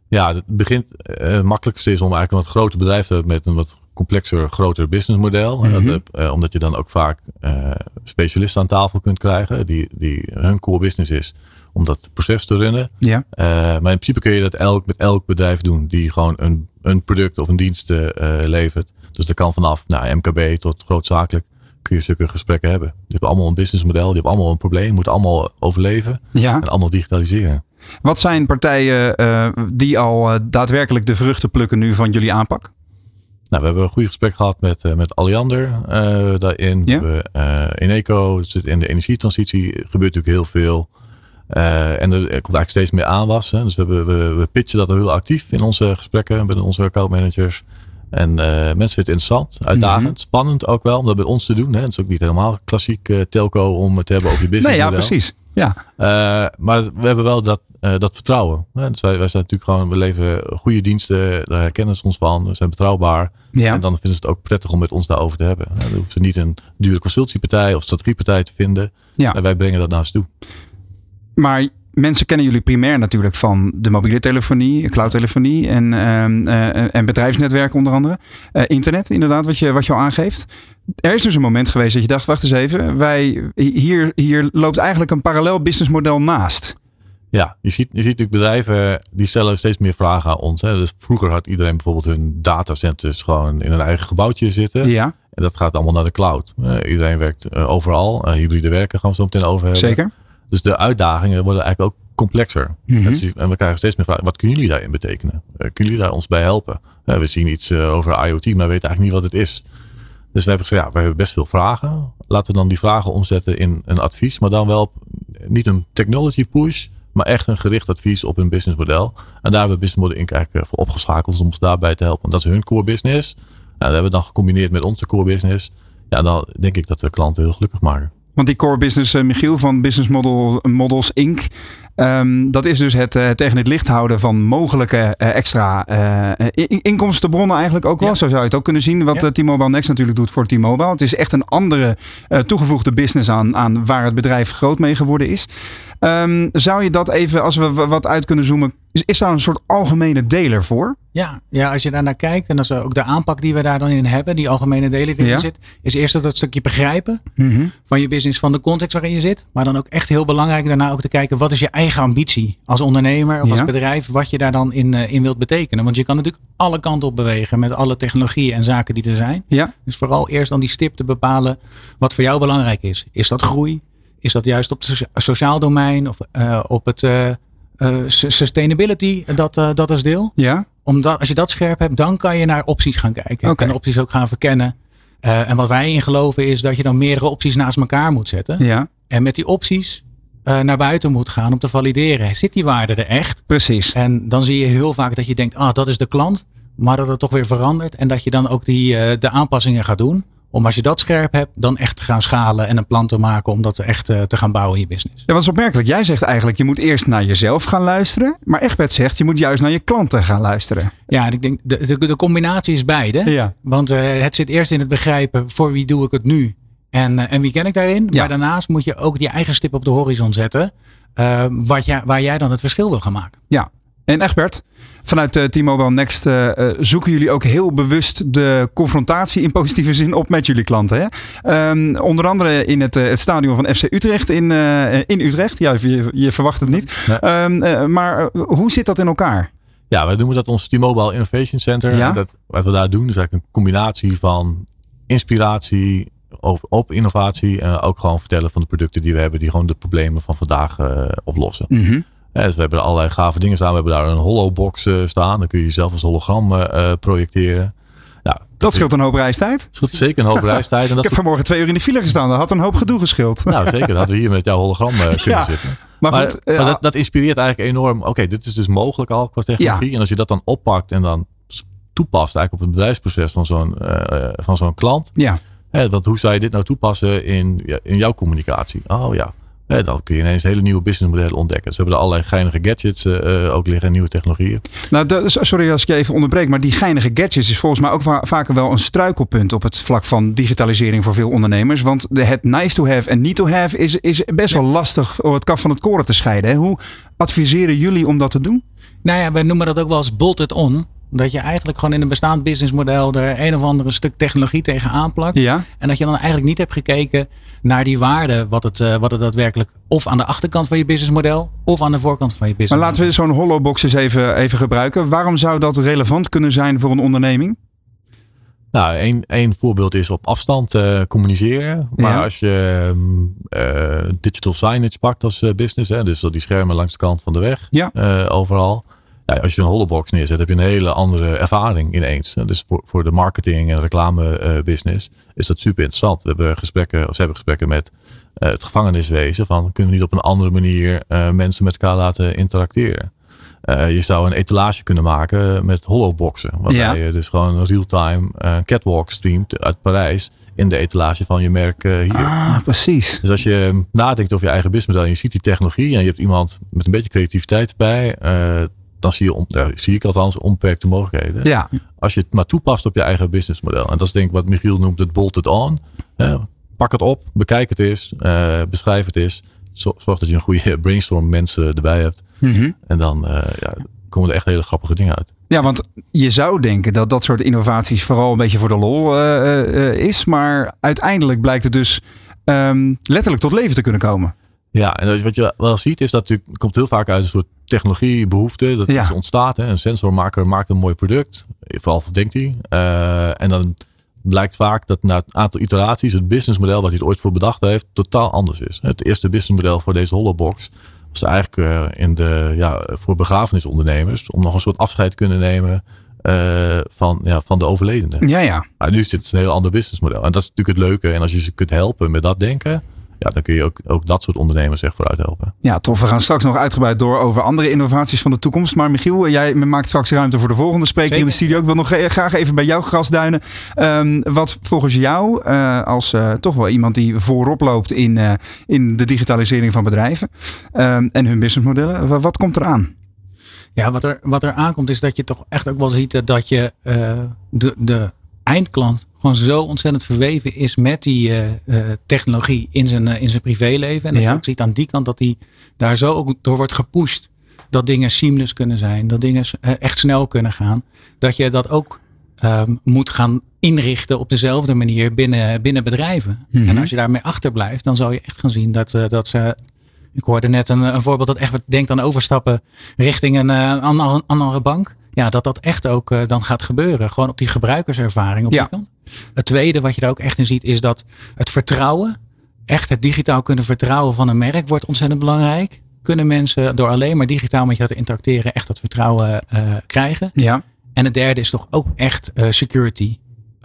Ja, het begint. eh, Het makkelijkste is om eigenlijk een wat groter bedrijf te hebben met een wat complexer, groter businessmodel. Mm omdat je dan ook vaak specialisten aan tafel kunt krijgen. Die, die hun core business is om dat proces te runnen. Ja. maar in principe kun je dat elk, met elk bedrijf doen. Die gewoon een, een product of een dienst levert. Dus dat kan vanaf nou, MKB tot grootzakelijk kun je zulke gesprekken hebben. Die hebben allemaal een businessmodel, die hebben allemaal een probleem, moeten allemaal overleven ja. en allemaal digitaliseren. Wat zijn partijen die al daadwerkelijk de vruchten plukken nu van jullie aanpak? Nou, we hebben een goed gesprek gehad met, uh, met Alliander daarin. Ja? We, in Eco, in de energietransitie gebeurt natuurlijk heel veel. en er, komt eigenlijk steeds meer aanwas. Hè. Dus we, hebben, we, we pitchen dat heel actief in onze gesprekken met onze accountmanagers. En mensen vinden het interessant, uitdagend, mhm. spannend ook wel om dat bij ons te doen. Hè. Het is ook niet helemaal klassiek telco om het te hebben over je business. Nee, ja, precies. Ja. Uh, maar we hebben wel dat, dat vertrouwen. Hè. Dus wij, wij zijn natuurlijk gewoon, we leveren goede diensten, daar herkennen ze ons van, we zijn betrouwbaar. Ja. En dan vinden ze het ook prettig om met ons daarover te hebben. Dan hoeven ze niet een dure consultiepartij of strategiepartij te vinden. Ja. En wij brengen dat naar ze toe. Maar mensen kennen jullie primair natuurlijk van de mobiele telefonie, cloudtelefonie en, uh, en bedrijfsnetwerk onder andere. Uh, internet, inderdaad, wat je, wat je al aangeeft. Er is dus een moment geweest dat je dacht, wacht eens even, wij, hier, hier loopt eigenlijk een parallel businessmodel naast. Ja, je ziet, je ziet natuurlijk bedrijven die stellen steeds meer vragen aan ons. Hè. Dus vroeger had iedereen bijvoorbeeld hun datacenters gewoon in een eigen gebouwtje zitten. Ja. En dat gaat allemaal naar de cloud. iedereen werkt overal. hybride werken gaan we zo meteen over hebben. Zeker. Dus de uitdagingen worden eigenlijk ook complexer. Mhm. En we krijgen steeds meer vragen. Wat kunnen jullie daarin betekenen? Uh, kunnen jullie daar ons bij helpen? Uh, we zien iets uh, over IoT, maar weten eigenlijk niet wat het is. Dus we hebben gezegd, ja, we hebben best veel vragen. Laten we dan die vragen omzetten in een advies. Maar dan wel op, niet een technology push, maar echt een gericht advies op een businessmodel. En daar hebben we businessmodel in kijken voor opgeschakeld om ons daarbij te helpen. Dat is hun core business. Nou, dat hebben we dan gecombineerd met onze core business. Ja, dan denk ik dat we klanten heel gelukkig maken. Want die core business, uh, Michiel van Business Model, Models Inc. Um, dat is dus het uh, tegen het licht houden van mogelijke uh, extra inkomstenbronnen eigenlijk ook wel. Ja. Zo zou je het ook kunnen zien wat ja. T-Mobile Next natuurlijk doet voor T-Mobile. Het is echt een andere toegevoegde business aan, aan waar het bedrijf groot mee geworden is. Um, zou je dat even, als we wat uit kunnen zoomen, is, is daar een soort algemene deler voor? Ja, ja, als je daar naar kijkt en als we ook de aanpak die we daar dan in hebben, die algemene deler die Ja. zit, is eerst dat stukje begrijpen Mhm. van je business, van de context waarin je zit. Maar dan ook echt heel belangrijk daarna ook te kijken, wat is je eigen ambitie als ondernemer of Ja. als bedrijf, wat je daar dan in, eh, in wilt betekenen. Want je kan natuurlijk alle kanten op bewegen met alle technologieën en zaken die er zijn. Ja, Dus vooral eerst dan die stip te bepalen wat voor jou belangrijk is. Is dat groei? Is dat juist op het socia- sociaal domein of eh, op het eh, sustainability, dat, eh, dat als deel? ja, Omdat als je dat scherp hebt, dan kan je naar opties gaan kijken. Oké. En opties ook gaan verkennen. Eh, en wat wij in geloven is dat je dan meerdere opties naast elkaar moet zetten. ja, En met die opties eh, naar buiten moet gaan om te valideren. Zit die waarde er echt? precies. En dan zie je heel vaak dat je denkt, ah, dat is de klant. Maar dat het toch weer verandert. En dat je dan ook die, eh, de aanpassingen gaat doen. Om als je dat scherp hebt, dan echt te gaan schalen en een plan te maken om dat echt eh, te gaan bouwen in je business. Ja, wat is opmerkelijk. Jij zegt eigenlijk, je moet eerst naar jezelf gaan luisteren. Maar Egbert zegt, je moet juist naar je klanten gaan luisteren. Ja, en ik denk, de, de, de combinatie is beide. Ja. Want eh, het zit eerst in het begrijpen voor wie doe ik het nu en, eh, en wie ken ik daarin. Ja. Maar daarnaast moet je ook die eigen stip op de horizon zetten. wat jij, waar jij dan het verschil wil gaan maken. Ja. En Egbert, vanuit eh, T-Mobile Next eh, eh, zoeken jullie ook heel bewust de confrontatie in positieve zin op met jullie klanten. Hè? Ehm, onder andere in het, het stadion van FC Utrecht in, in Utrecht. Ja, je, je verwacht het niet. Nee. Ehm, eh, maar hoe zit dat in elkaar? Ja, wij noemen dat ons T-Mobile Innovation Center. Ja. En Dat, wat we daar doen is eigenlijk een combinatie van inspiratie op, op innovatie. En ook gewoon vertellen van de producten die we hebben. Die gewoon de problemen van vandaag oplossen. Mhm. Ja, dus we hebben er allerlei gave dingen staan. We hebben daar een holobox eh, staan. Dan kun je jezelf als hologram eh, eh, projecteren. Nou, Dat scheelt een hoop reistijd. scheelt zeker een hoop [LAUGHS] reistijd. En dat Ik heb vanmorgen twee uur in de file gestaan. Dat had een hoop gedoe geschild. [LAUGHS] Nou, zeker. Dat hadden we hier met jouw hologram [LAUGHS] kunnen Ja. zitten. Maar Maar, goed, maar dat, dat inspireert eigenlijk enorm. Oké, dit is dus mogelijk al qua technologie. En als je dat dan oppakt en dan toepast eigenlijk op het bedrijfsproces van zo'n van zo'n klant. ja. Hè, want hoe zou je dit nou toepassen in, in jouw communicatie? Oh ja. Hè, dan kun je ineens hele nieuwe businessmodellen ontdekken. Dus we hebben er allerlei geinige gadgets eh, eh, ook liggen en nieuwe technologieën. Nou, dat- sorry als ik je even onderbreek, maar die geinige gadgets is volgens mij ook va- vaker wel een struikelpunt op het vlak van digitalisering voor veel ondernemers. Want de, het nice to have en need to have is, is best wel lastig om het kaf van het koren te scheiden. hè. Hoe adviseren jullie om dat te doen? Nou ja, wij noemen dat ook wel eens bolted on. Dat je eigenlijk gewoon in een bestaand businessmodel er een of andere stuk technologie tegen aanplakt. Ja. En dat je dan eigenlijk niet hebt gekeken naar die waarde, wat het, uh, wat het daadwerkelijk of aan de achterkant van je businessmodel of aan de voorkant van je business. Maar laten we zo'n holobox eens even, even gebruiken. Waarom zou dat relevant kunnen zijn voor een onderneming? Nou, één, één voorbeeld is op afstand uh, communiceren. Maar als je uh, digital signage pakt als business, hè, dus die schermen langs de kant van de weg, ja. overal. Ja, als je een holobox neerzet, heb je een hele andere ervaring ineens. Dus voor, voor de marketing en reclame business is dat super interessant. We hebben gesprekken, of ze hebben gesprekken met het gevangeniswezen van kunnen we niet op een andere manier mensen met elkaar laten interacteren. Je zou een etalage kunnen maken met holoboxen. Waarbij Ja. je dus gewoon real-time catwalk streamt uit Parijs in de etalage van je merk hier. Ah, precies. Dus als je nadenkt over je eigen businessmodel en je ziet die technologie en je hebt iemand met een beetje creativiteit erbij, dan zie, je, on, zie ik althans onbeperkte mogelijkheden. Ja. Als je het maar toepast op je eigen businessmodel. En dat is denk ik wat Michiel noemt het bolted on. pak het op, bekijk het eens, beschrijf het eens zorg dat je een goede [LAUGHS] brainstorm mensen erbij hebt. Mm -hmm. En dan uh, ja, komen er echt hele grappige dingen uit. Ja, want je zou denken dat dat soort innovaties vooral een beetje voor de lol uh, uh, is. Maar uiteindelijk blijkt het dus um, letterlijk tot leven te kunnen komen. Ja, en wat je wel ziet is dat het komt heel vaak uit een soort technologiebehoefte. Dat ja. is ontstaat. Hè. Een sensormaker maakt een mooi product. Vooral denkt hij. en dan blijkt vaak dat na het aantal iteraties het businessmodel wat hij het ooit voor bedacht heeft totaal anders is. Het eerste businessmodel voor deze holobox was eigenlijk uh, in de, ja, voor begrafenisondernemers om nog een soort afscheid te kunnen nemen uh, van, ja, van de overledene. Ja, ja. Maar nu is dit een heel ander businessmodel. En dat is natuurlijk het leuke. En als je ze kunt helpen met dat denken, ja, dan kun je ook, ook dat soort ondernemers echt vooruit helpen. Ja, tof. We gaan straks nog uitgebreid door over andere innovaties van de toekomst. Maar Michiel, jij maakt straks ruimte voor de volgende spreker Zeker. in de studio. Ik wil nog graag even bij jou grasduinen. Um, wat volgens jou, uh, als uh, toch wel iemand die voorop loopt in, uh, in de digitalisering van bedrijven um, en hun businessmodellen, wat, wat komt eraan? Ja, wat er, wat er aankomt is dat je toch echt ook wel ziet dat je de, de eindklant gewoon zo ontzettend verweven is met die uh, uh, technologie in zijn, uh, in zijn privéleven. En dat Ja. je ook ziet aan die kant dat hij daar zo ook door wordt gepusht. Dat dingen seamless kunnen zijn, dat dingen echt snel kunnen gaan. Dat je dat ook um, moet gaan inrichten op dezelfde manier binnen, binnen bedrijven. Mhm. En als je daarmee achterblijft, dan zal je echt gaan zien dat, dat ze ik hoorde net een, een voorbeeld dat echt denkt aan overstappen richting een, een andere, andere bank. Ja, dat dat echt ook uh, dan gaat gebeuren. Gewoon op die gebruikerservaring op Ja. die kant. Het tweede wat je daar ook echt in ziet is dat het vertrouwen, echt het digitaal kunnen vertrouwen van een merk wordt ontzettend belangrijk. Kunnen mensen door alleen maar digitaal met je te interacteren echt dat vertrouwen uh, krijgen. Ja. En het derde is toch ook echt uh, security.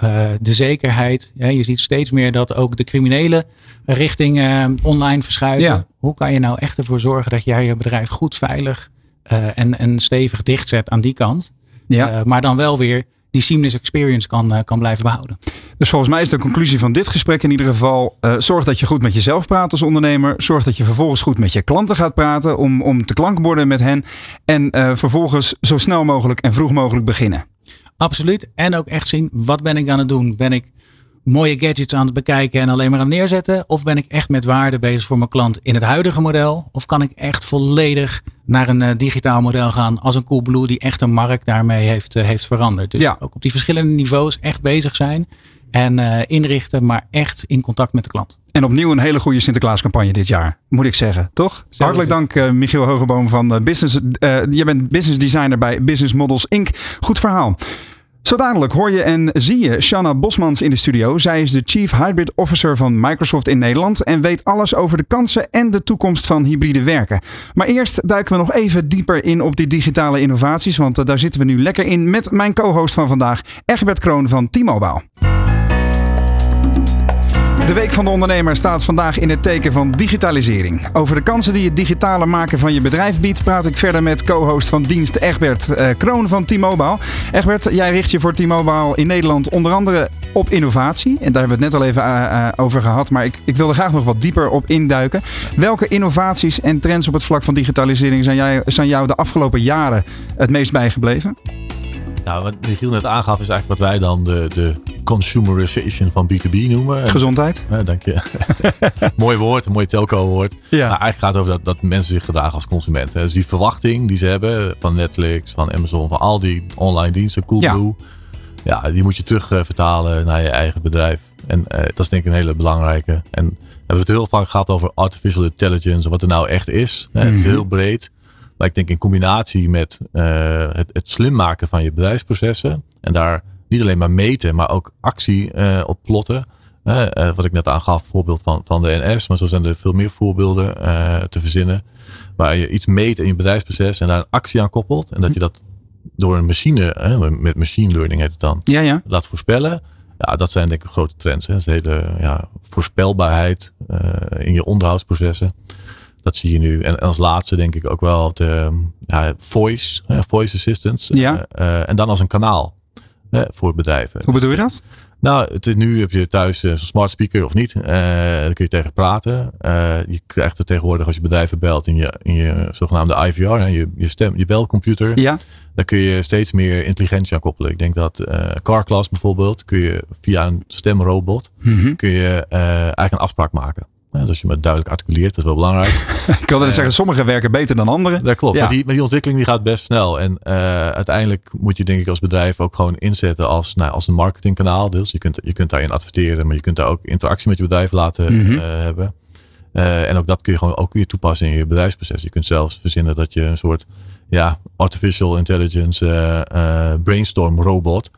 Uh, de zekerheid. Ja, je ziet steeds meer dat ook de criminelen richting uh, online verschuiven. Ja. Hoe kan je nou echt ervoor zorgen dat jij je bedrijf goed veilig uh, en, en stevig dichtzet aan die kant. Ja. Uh, maar dan wel weer die seamless experience kan, uh, kan blijven behouden. Dus volgens mij is de conclusie van dit gesprek in ieder geval: uh, zorg dat je goed met jezelf praat als ondernemer. Zorg dat je vervolgens goed met je klanten gaat praten om, om te klankborden met hen. En uh, vervolgens zo snel mogelijk en vroeg mogelijk beginnen. Absoluut. En ook echt zien, wat ben ik aan het doen? Ben ik mooie gadgets aan het bekijken en alleen maar aan het neerzetten? Of ben ik echt met waarde bezig voor mijn klant in het huidige model? Of kan ik echt volledig naar een uh, digitaal model gaan als een Coolblue die echt een markt daarmee heeft, uh, heeft veranderd? Dus Ja. ook op die verschillende niveaus echt bezig zijn en uh, inrichten, maar echt in contact met de klant. En opnieuw een hele goede Sinterklaascampagne dit jaar, moet ik zeggen, toch? Hartelijk dank, uh, Michiel Hogeboom van Business. Uh, je bent business designer bij Business Models Inc. Goed verhaal. Zo dadelijk hoor je en zie je Shanna Bosmans in de studio. Zij is de Chief Hybrid Officer van Microsoft in Nederland en weet alles over de kansen en de toekomst van hybride werken. Maar eerst duiken we nog even dieper in op die digitale innovaties, want uh, daar zitten we nu lekker in met mijn co-host van vandaag, Egbert Kroon van T-Mobile. De Week van de Ondernemer staat vandaag in het teken van digitalisering. Over de kansen die het digitale maken van je bedrijf biedt, praat ik verder met co-host van dienst Egbert uh, Kroon van T-Mobile. Egbert, jij richt je voor T-Mobile in Nederland onder andere op innovatie. En daar hebben we het net al even uh, uh, over gehad, maar ik, ik wil er graag nog wat dieper op induiken. Welke innovaties en trends op het vlak van digitalisering zijn, jij, zijn jou de afgelopen jaren het meest bijgebleven? Nou, wat Michiel net aangaf is eigenlijk wat wij dan de, de consumerization van B2B noemen. Gezondheid. Ja, dank je. [LAUGHS] mooi woord, een mooi telco woord. Ja. Maar eigenlijk gaat het over dat, dat mensen zich gedragen als consument. Dus die verwachting die ze hebben van Netflix, van Amazon, van al die online diensten, Coolblue. Ja. ja, die moet je terug vertalen naar je eigen bedrijf. En uh, dat is denk ik een hele belangrijke. En we hebben het heel vaak gehad over artificial intelligence, wat er nou echt is. Het is mhm. heel breed. Maar ik denk in combinatie met uh, het, het slim maken van je bedrijfsprocessen. En daar niet alleen maar meten, maar ook actie uh, op plotten. Uh, wat ik net aangaf, voorbeeld van, van de NS. Maar zo zijn er veel meer voorbeelden te verzinnen. Waar je iets meet in je bedrijfsproces en daar een actie aan koppelt. En dat je dat door een machine, met machine learning heet het dan, ja, ja. laat voorspellen. Ja, dat zijn denk ik grote trends. Hè. Dat is hele ja, voorspelbaarheid in je onderhoudsprocessen. Dat zie je nu. En, als laatste denk ik ook wel de ja, voice, voice assistance. Ja. en dan als een kanaal voor bedrijven. Hoe bedoel je dat? Nou, het is, nu heb je thuis een smart speaker of niet. Daar kun je tegen praten. Je krijgt het tegenwoordig als je bedrijven belt in je, in je zogenaamde IVR, je, je, stem, je belcomputer. Ja. Daar kun je steeds meer intelligentie aan koppelen. Ik denk dat CarClass bijvoorbeeld, kun je via een stemrobot, mm kun je eigenlijk een afspraak maken. Dus als je me duidelijk articuleert, dat is wel belangrijk. [LAUGHS] ik wilde uh, zeggen, sommige werken beter dan anderen. Dat klopt. Maar, die, maar die ontwikkeling die gaat best snel. En uh, uiteindelijk moet je denk ik als bedrijf ook gewoon inzetten als, nou, als een marketingkanaal. Dus je kunt, je kunt daarin adverteren, maar je kunt daar ook interactie met je bedrijf laten mm -hmm. uh, hebben. en ook dat kun je gewoon ook weer toepassen in je bedrijfsproces. Je kunt zelfs verzinnen dat je een soort ja, artificial intelligence brainstorm robot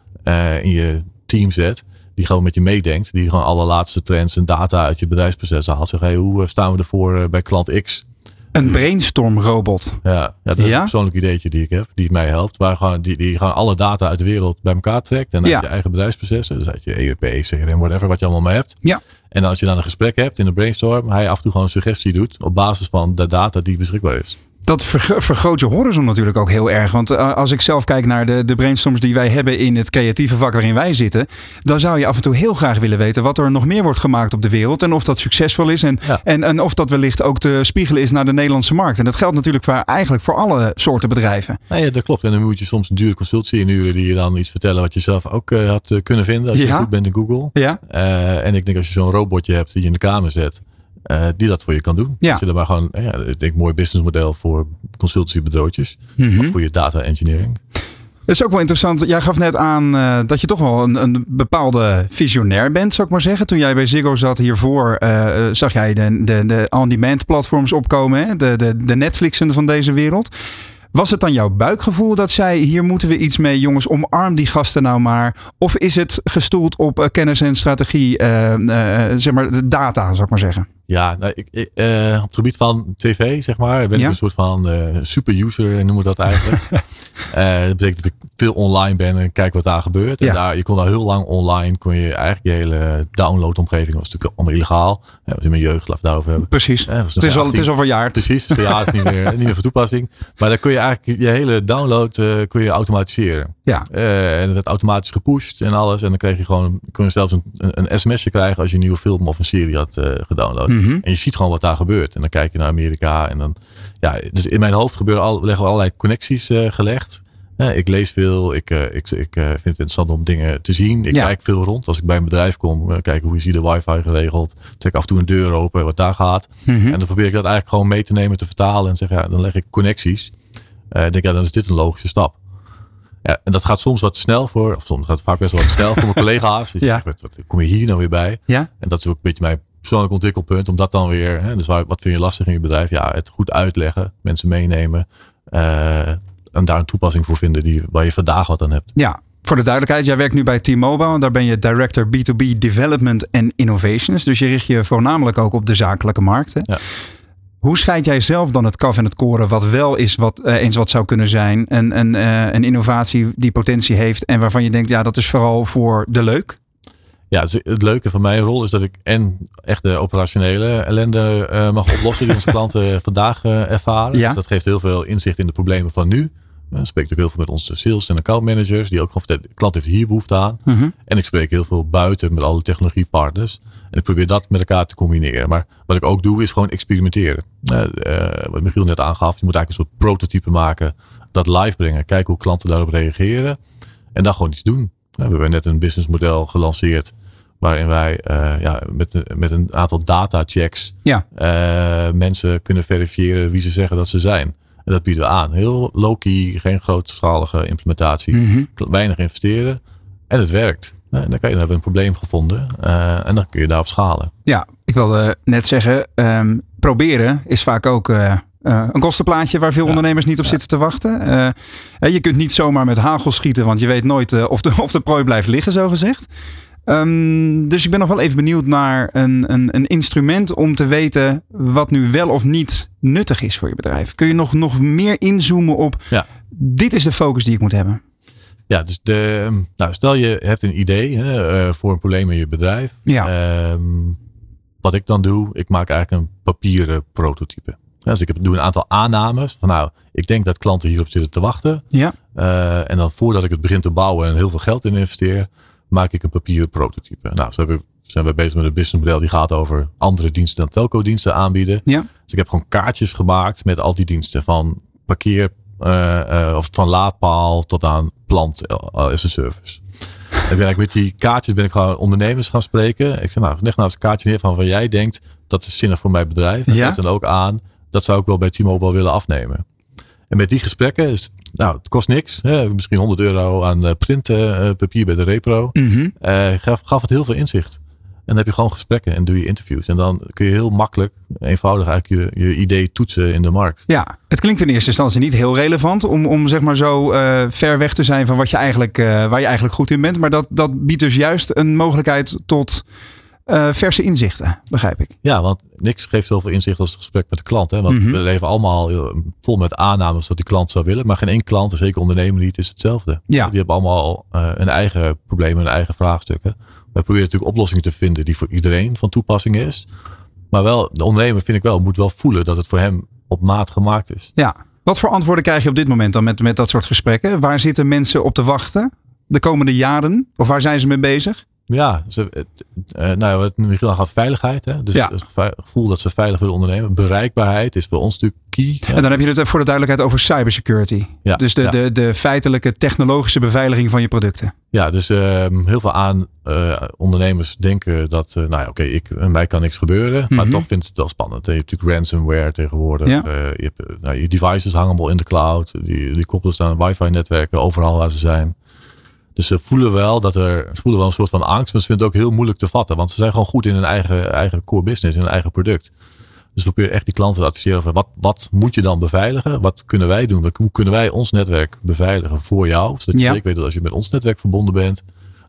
in je team zet die gewoon met je meedenkt. Die gewoon alle laatste trends en data uit je bedrijfsproces haalt. Zeg, hey, hoe eh, staan we ervoor eh, bij klant X? Een brainstorm-robot. Ja, ja, dat is een persoonlijk ideetje die ik heb, die mij helpt. Waar gewoon, die, die gewoon alle data uit de wereld bij elkaar trekt. En uit je eigen bedrijfsprocessen. Dus uit je ERP, CRM, whatever, wat je allemaal mee hebt. Ja. En als je dan een gesprek hebt in een brainstorm, hij af en toe gewoon een suggestie doet op basis van de data die beschikbaar is dat vergroot je horizon natuurlijk ook heel erg. Want eh, als ik zelf kijk naar de, de brainstorms die wij hebben in het creatieve vak waarin wij zitten, dan zou je af en toe heel graag willen weten wat er nog meer wordt gemaakt op de wereld en of dat succesvol is en, en, en of dat wellicht ook te spiegelen is naar de Nederlandse markt. En dat geldt natuurlijk voor, eigenlijk voor alle soorten bedrijven. ja, dat klopt. En dan moet je soms een dure consultie inhuren die je dan iets vertellen wat je zelf ook uh, had eh, kunnen vinden als je goed bent in Google. Ja. en ik denk als je zo'n robotje hebt die je in de kamer zet, uh, die dat voor je kan doen. Ja. Als je er maar gewoon, ja, ik denk mooi businessmodel voor consultiebureautjes. Mm Of voor je data engineering. Het is ook wel interessant. Jij gaf net aan uh, dat je toch wel een, een, bepaalde visionair bent, zou ik maar zeggen. Toen jij bij Ziggo zat hiervoor, uh, zag jij de, de, de on-demand platforms opkomen. Hè? De, de, de Netflixen van deze wereld. Was het dan jouw buikgevoel dat zei: hier moeten we iets mee, jongens, omarm die gasten nou maar? Of is het gestoeld op kennis en strategie, zeg maar, de data, zou ik maar zeggen? Ja, nou, ik, uh, op het gebied van tv, zeg maar, ben ik een soort van uh, super user, noemen we dat eigenlijk. uh, [LAUGHS] dat betekent dat ik veel online ben en kijk wat daar gebeurt. En daar, je kon al heel lang online, kon je eigenlijk je hele downloadomgeving, was natuurlijk allemaal illegaal. Ja, was in mijn jeugd, laat daarover hebben. Precies. het, is al, het is al verjaard. Precies, verjaard, niet meer, [LAUGHS] niet meer van toepassing. Maar dan kun je eigenlijk je hele download kun je automatiseren. Ja. en het werd automatisch gepusht en alles. En dan kreeg je gewoon, kun je zelfs een, een, sms'je krijgen als je een nieuwe film of een serie had gedownload. Mhm. En je ziet gewoon wat daar gebeurt. En dan kijk je naar Amerika. En dan, ja, dus in mijn hoofd gebeuren al, leggen allerlei connecties uh, gelegd. ik lees veel. Ik, ik, ik vind het interessant om dingen te zien. Ik kijk veel rond. Als ik bij een bedrijf kom, kijk hoe is hier de wifi geregeld. Trek af en toe een deur open, wat daar gaat. Mhm. En dan probeer ik dat eigenlijk gewoon mee te nemen, te vertalen. En zeg, ja, dan leg ik connecties. ik denk, ja, dan is dit een logische stap. Ja, en dat gaat soms wat snel voor, of soms gaat het vaak best wel wat snel voor mijn [LAUGHS] collega's. Dus ja. wat, kom je hier nou weer bij? Ja. En dat is ook een beetje mijn persoonlijk ontwikkelpunt. Om dat dan weer, hè, dus wat vind je lastig in je bedrijf? Ja, het goed uitleggen, mensen meenemen. Uh, en daar een toepassing voor vinden die, waar je vandaag wat aan hebt. Ja, voor de duidelijkheid, jij werkt nu bij T-Mobile. Daar ben je Director B2B Development and Innovations. Dus je richt je voornamelijk ook op de zakelijke markten. Ja. Hoe scheid jij zelf dan het kaf en het koren wat wel is wat uh, eens wat zou kunnen zijn? Een, een, uh, een innovatie die potentie heeft en waarvan je denkt, ja, dat is vooral voor de leuk? Ja, het, leuke van mijn rol is dat ik en echt de operationele ellende uh, mag oplossen die onze [LAUGHS] klanten vandaag ervaren. Ja. Dus dat geeft heel veel inzicht in de problemen van nu. Ik spreek ook heel veel met onze sales en account managers, die ook gewoon vertellen, de klant heeft hier behoefte aan. Uh mhm. -huh. En ik spreek heel veel buiten met alle technologiepartners. En ik probeer dat met elkaar te combineren. Maar wat ik ook doe, is gewoon experimenteren. Uh, wat Michiel net aangaf, je moet eigenlijk een soort prototype maken, dat live brengen, kijken hoe klanten daarop reageren. En dan gewoon iets doen. We hebben net een businessmodel gelanceerd waarin wij ja, met, met een aantal data checks ja. mensen kunnen verifiëren wie ze zeggen dat ze zijn. En dat bieden we aan. Heel low-key, geen grootschalige implementatie. Mhm. Weinig investeren. En het werkt. En dan, kan je, dan hebben we een probleem gevonden. en dan kun je daarop schalen. Ja, ik wilde net zeggen, ehm, proberen is vaak ook uh, een kostenplaatje waar veel ondernemers niet op zitten te wachten. Uh, je kunt niet zomaar met hagel schieten, want je weet nooit of, de, [LAUGHS] of de prooi blijft liggen, zo gezegd. Um, dus ik ben nog wel even benieuwd naar een, een, een, instrument om te weten wat nu wel of niet nuttig is voor je bedrijf. Kun je nog, nog meer inzoomen op, ja. dit is de focus die ik moet hebben? Ja, dus de, nou, stel je hebt een idee hè, voor een probleem in je bedrijf. Ja. Um, wat ik dan doe, ik maak eigenlijk een papieren prototype. Dus ik heb, doe een aantal aannames. Van nou, ik denk dat klanten hierop zitten te wachten. Ja. Uh, en dan voordat ik het begin te bouwen en heel veel geld in investeer, maak ik een papieren prototype. Nou, zo zijn we bezig met een businessmodel die gaat over andere diensten dan telco-diensten aanbieden. Ja. Dus ik heb gewoon kaartjes gemaakt met al die diensten van parkeer uh, uh, of van laadpaal tot aan plant as a service. En ben ik met die kaartjes ben ik gewoon ondernemers gaan spreken. Ik zeg nou, leg nou eens een kaartje neer van wat jij denkt dat is zinnig voor mijn bedrijf. En Ja. dan ook aan, dat zou ik wel bij T-Mobile willen afnemen. En met die gesprekken, is, nou, het kost niks. Hè, misschien 100 euro aan uh, printpapier bij de repro. Mhm. Uh, gaf, gaf het heel veel inzicht. En dan heb je gewoon gesprekken en doe je interviews. En dan kun je heel makkelijk, eenvoudig eigenlijk je, je idee toetsen in de markt. Ja, het klinkt in eerste instantie niet heel relevant om, om zeg maar zo uh, ver weg te zijn van wat je eigenlijk, uh, waar je eigenlijk goed in bent. Maar dat, dat biedt dus juist een mogelijkheid tot uh, verse inzichten, begrijp ik. Ja, want niks geeft zoveel inzicht als het gesprek met de klant. Hè? Want Mhm. we leven allemaal vol met aannames wat die klant zou willen. Maar geen één klant, zeker ondernemer niet, is hetzelfde. Ja. Die hebben allemaal uh, hun eigen problemen, hun eigen vraagstukken. We proberen natuurlijk oplossingen te vinden die voor iedereen van toepassing is. Maar wel, de ondernemer vind ik wel, moet wel voelen dat het voor hem op maat gemaakt is. Ja. Wat voor antwoorden krijg je op dit moment dan met, met dat soort gesprekken? Waar zitten mensen op te wachten de komende jaren? Of waar zijn ze mee bezig? Ja, ze, uh, nou, wat Michiel gaat veiligheid. Hè? Dus Ja. het gevoel dat ze veilig willen ondernemen. Bereikbaarheid is voor ons natuurlijk key. hè. En dan heb je het voor de duidelijkheid over cybersecurity. Ja, dus de, ja. de, de feitelijke technologische beveiliging van je producten. Ja, dus ehm, heel veel aan eh, ondernemers denken dat, eh, nou ja, oké, ik mij kan niks gebeuren, maar Mhm. toch vindt het wel spannend. Je hebt natuurlijk ransomware tegenwoordig. Ja. Eh, je, hebt, eh, nou, je devices hangen al in de cloud. Die, die koppelen ze aan wifi-netwerken overal waar ze zijn. Dus ze voelen wel dat er, ze voelen wel een soort van angst, maar ze vinden het ook heel moeilijk te vatten, want ze zijn gewoon goed in hun eigen, eigen core business, in hun eigen product. Dus we proberen echt die klanten te adviseren over wat, wat moet je dan beveiligen? Wat kunnen wij doen? Hoe kunnen wij ons netwerk beveiligen voor jou? Zodat je Ja. zeker weet dat als je met ons netwerk verbonden bent,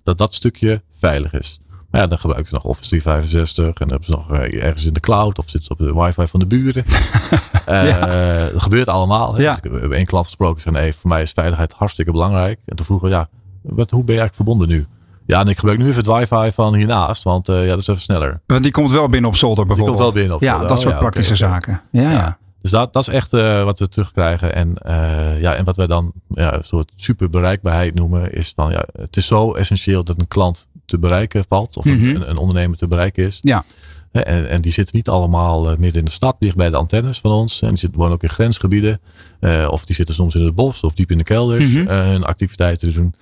dat dat stukje veilig is. Maar ja, dan gebruiken ze nog Office 365 en dan hebben ze nog eh, ergens in de cloud of zitten ze op de wifi van de buren. [LAUGHS] Eh, Dat gebeurt allemaal. Hè? Ja. Dus ik heb één klant gesproken zei, nee, voor mij is veiligheid hartstikke belangrijk. En toen vroegen we, ja, wat, hoe ben je eigenlijk verbonden nu? Ja, en ik gebruik nu even het wifi van hiernaast, want eh, ja, dat is even sneller. Want die komt wel binnen op zolder Die bijvoorbeeld. komt wel binnen op ja, zolder. dat Oh, soort ja, praktische zaken. Ja, ja. Ja. Dus dat, dat is echt eh, wat we terugkrijgen. En, eh, ja, en wat wij dan ja, een soort super bereikbaarheid noemen, is van ja, het is zo essentieel dat een klant te bereiken valt, of Mhm. een, een, een ondernemer te bereiken is. Ja. En, en die zitten niet allemaal midden in de stad, dicht bij de antennes van ons. En die zitten, wonen ook in grensgebieden. Of die zitten soms in het bos of diep in de kelders Mhm. eh, hun activiteiten te doen.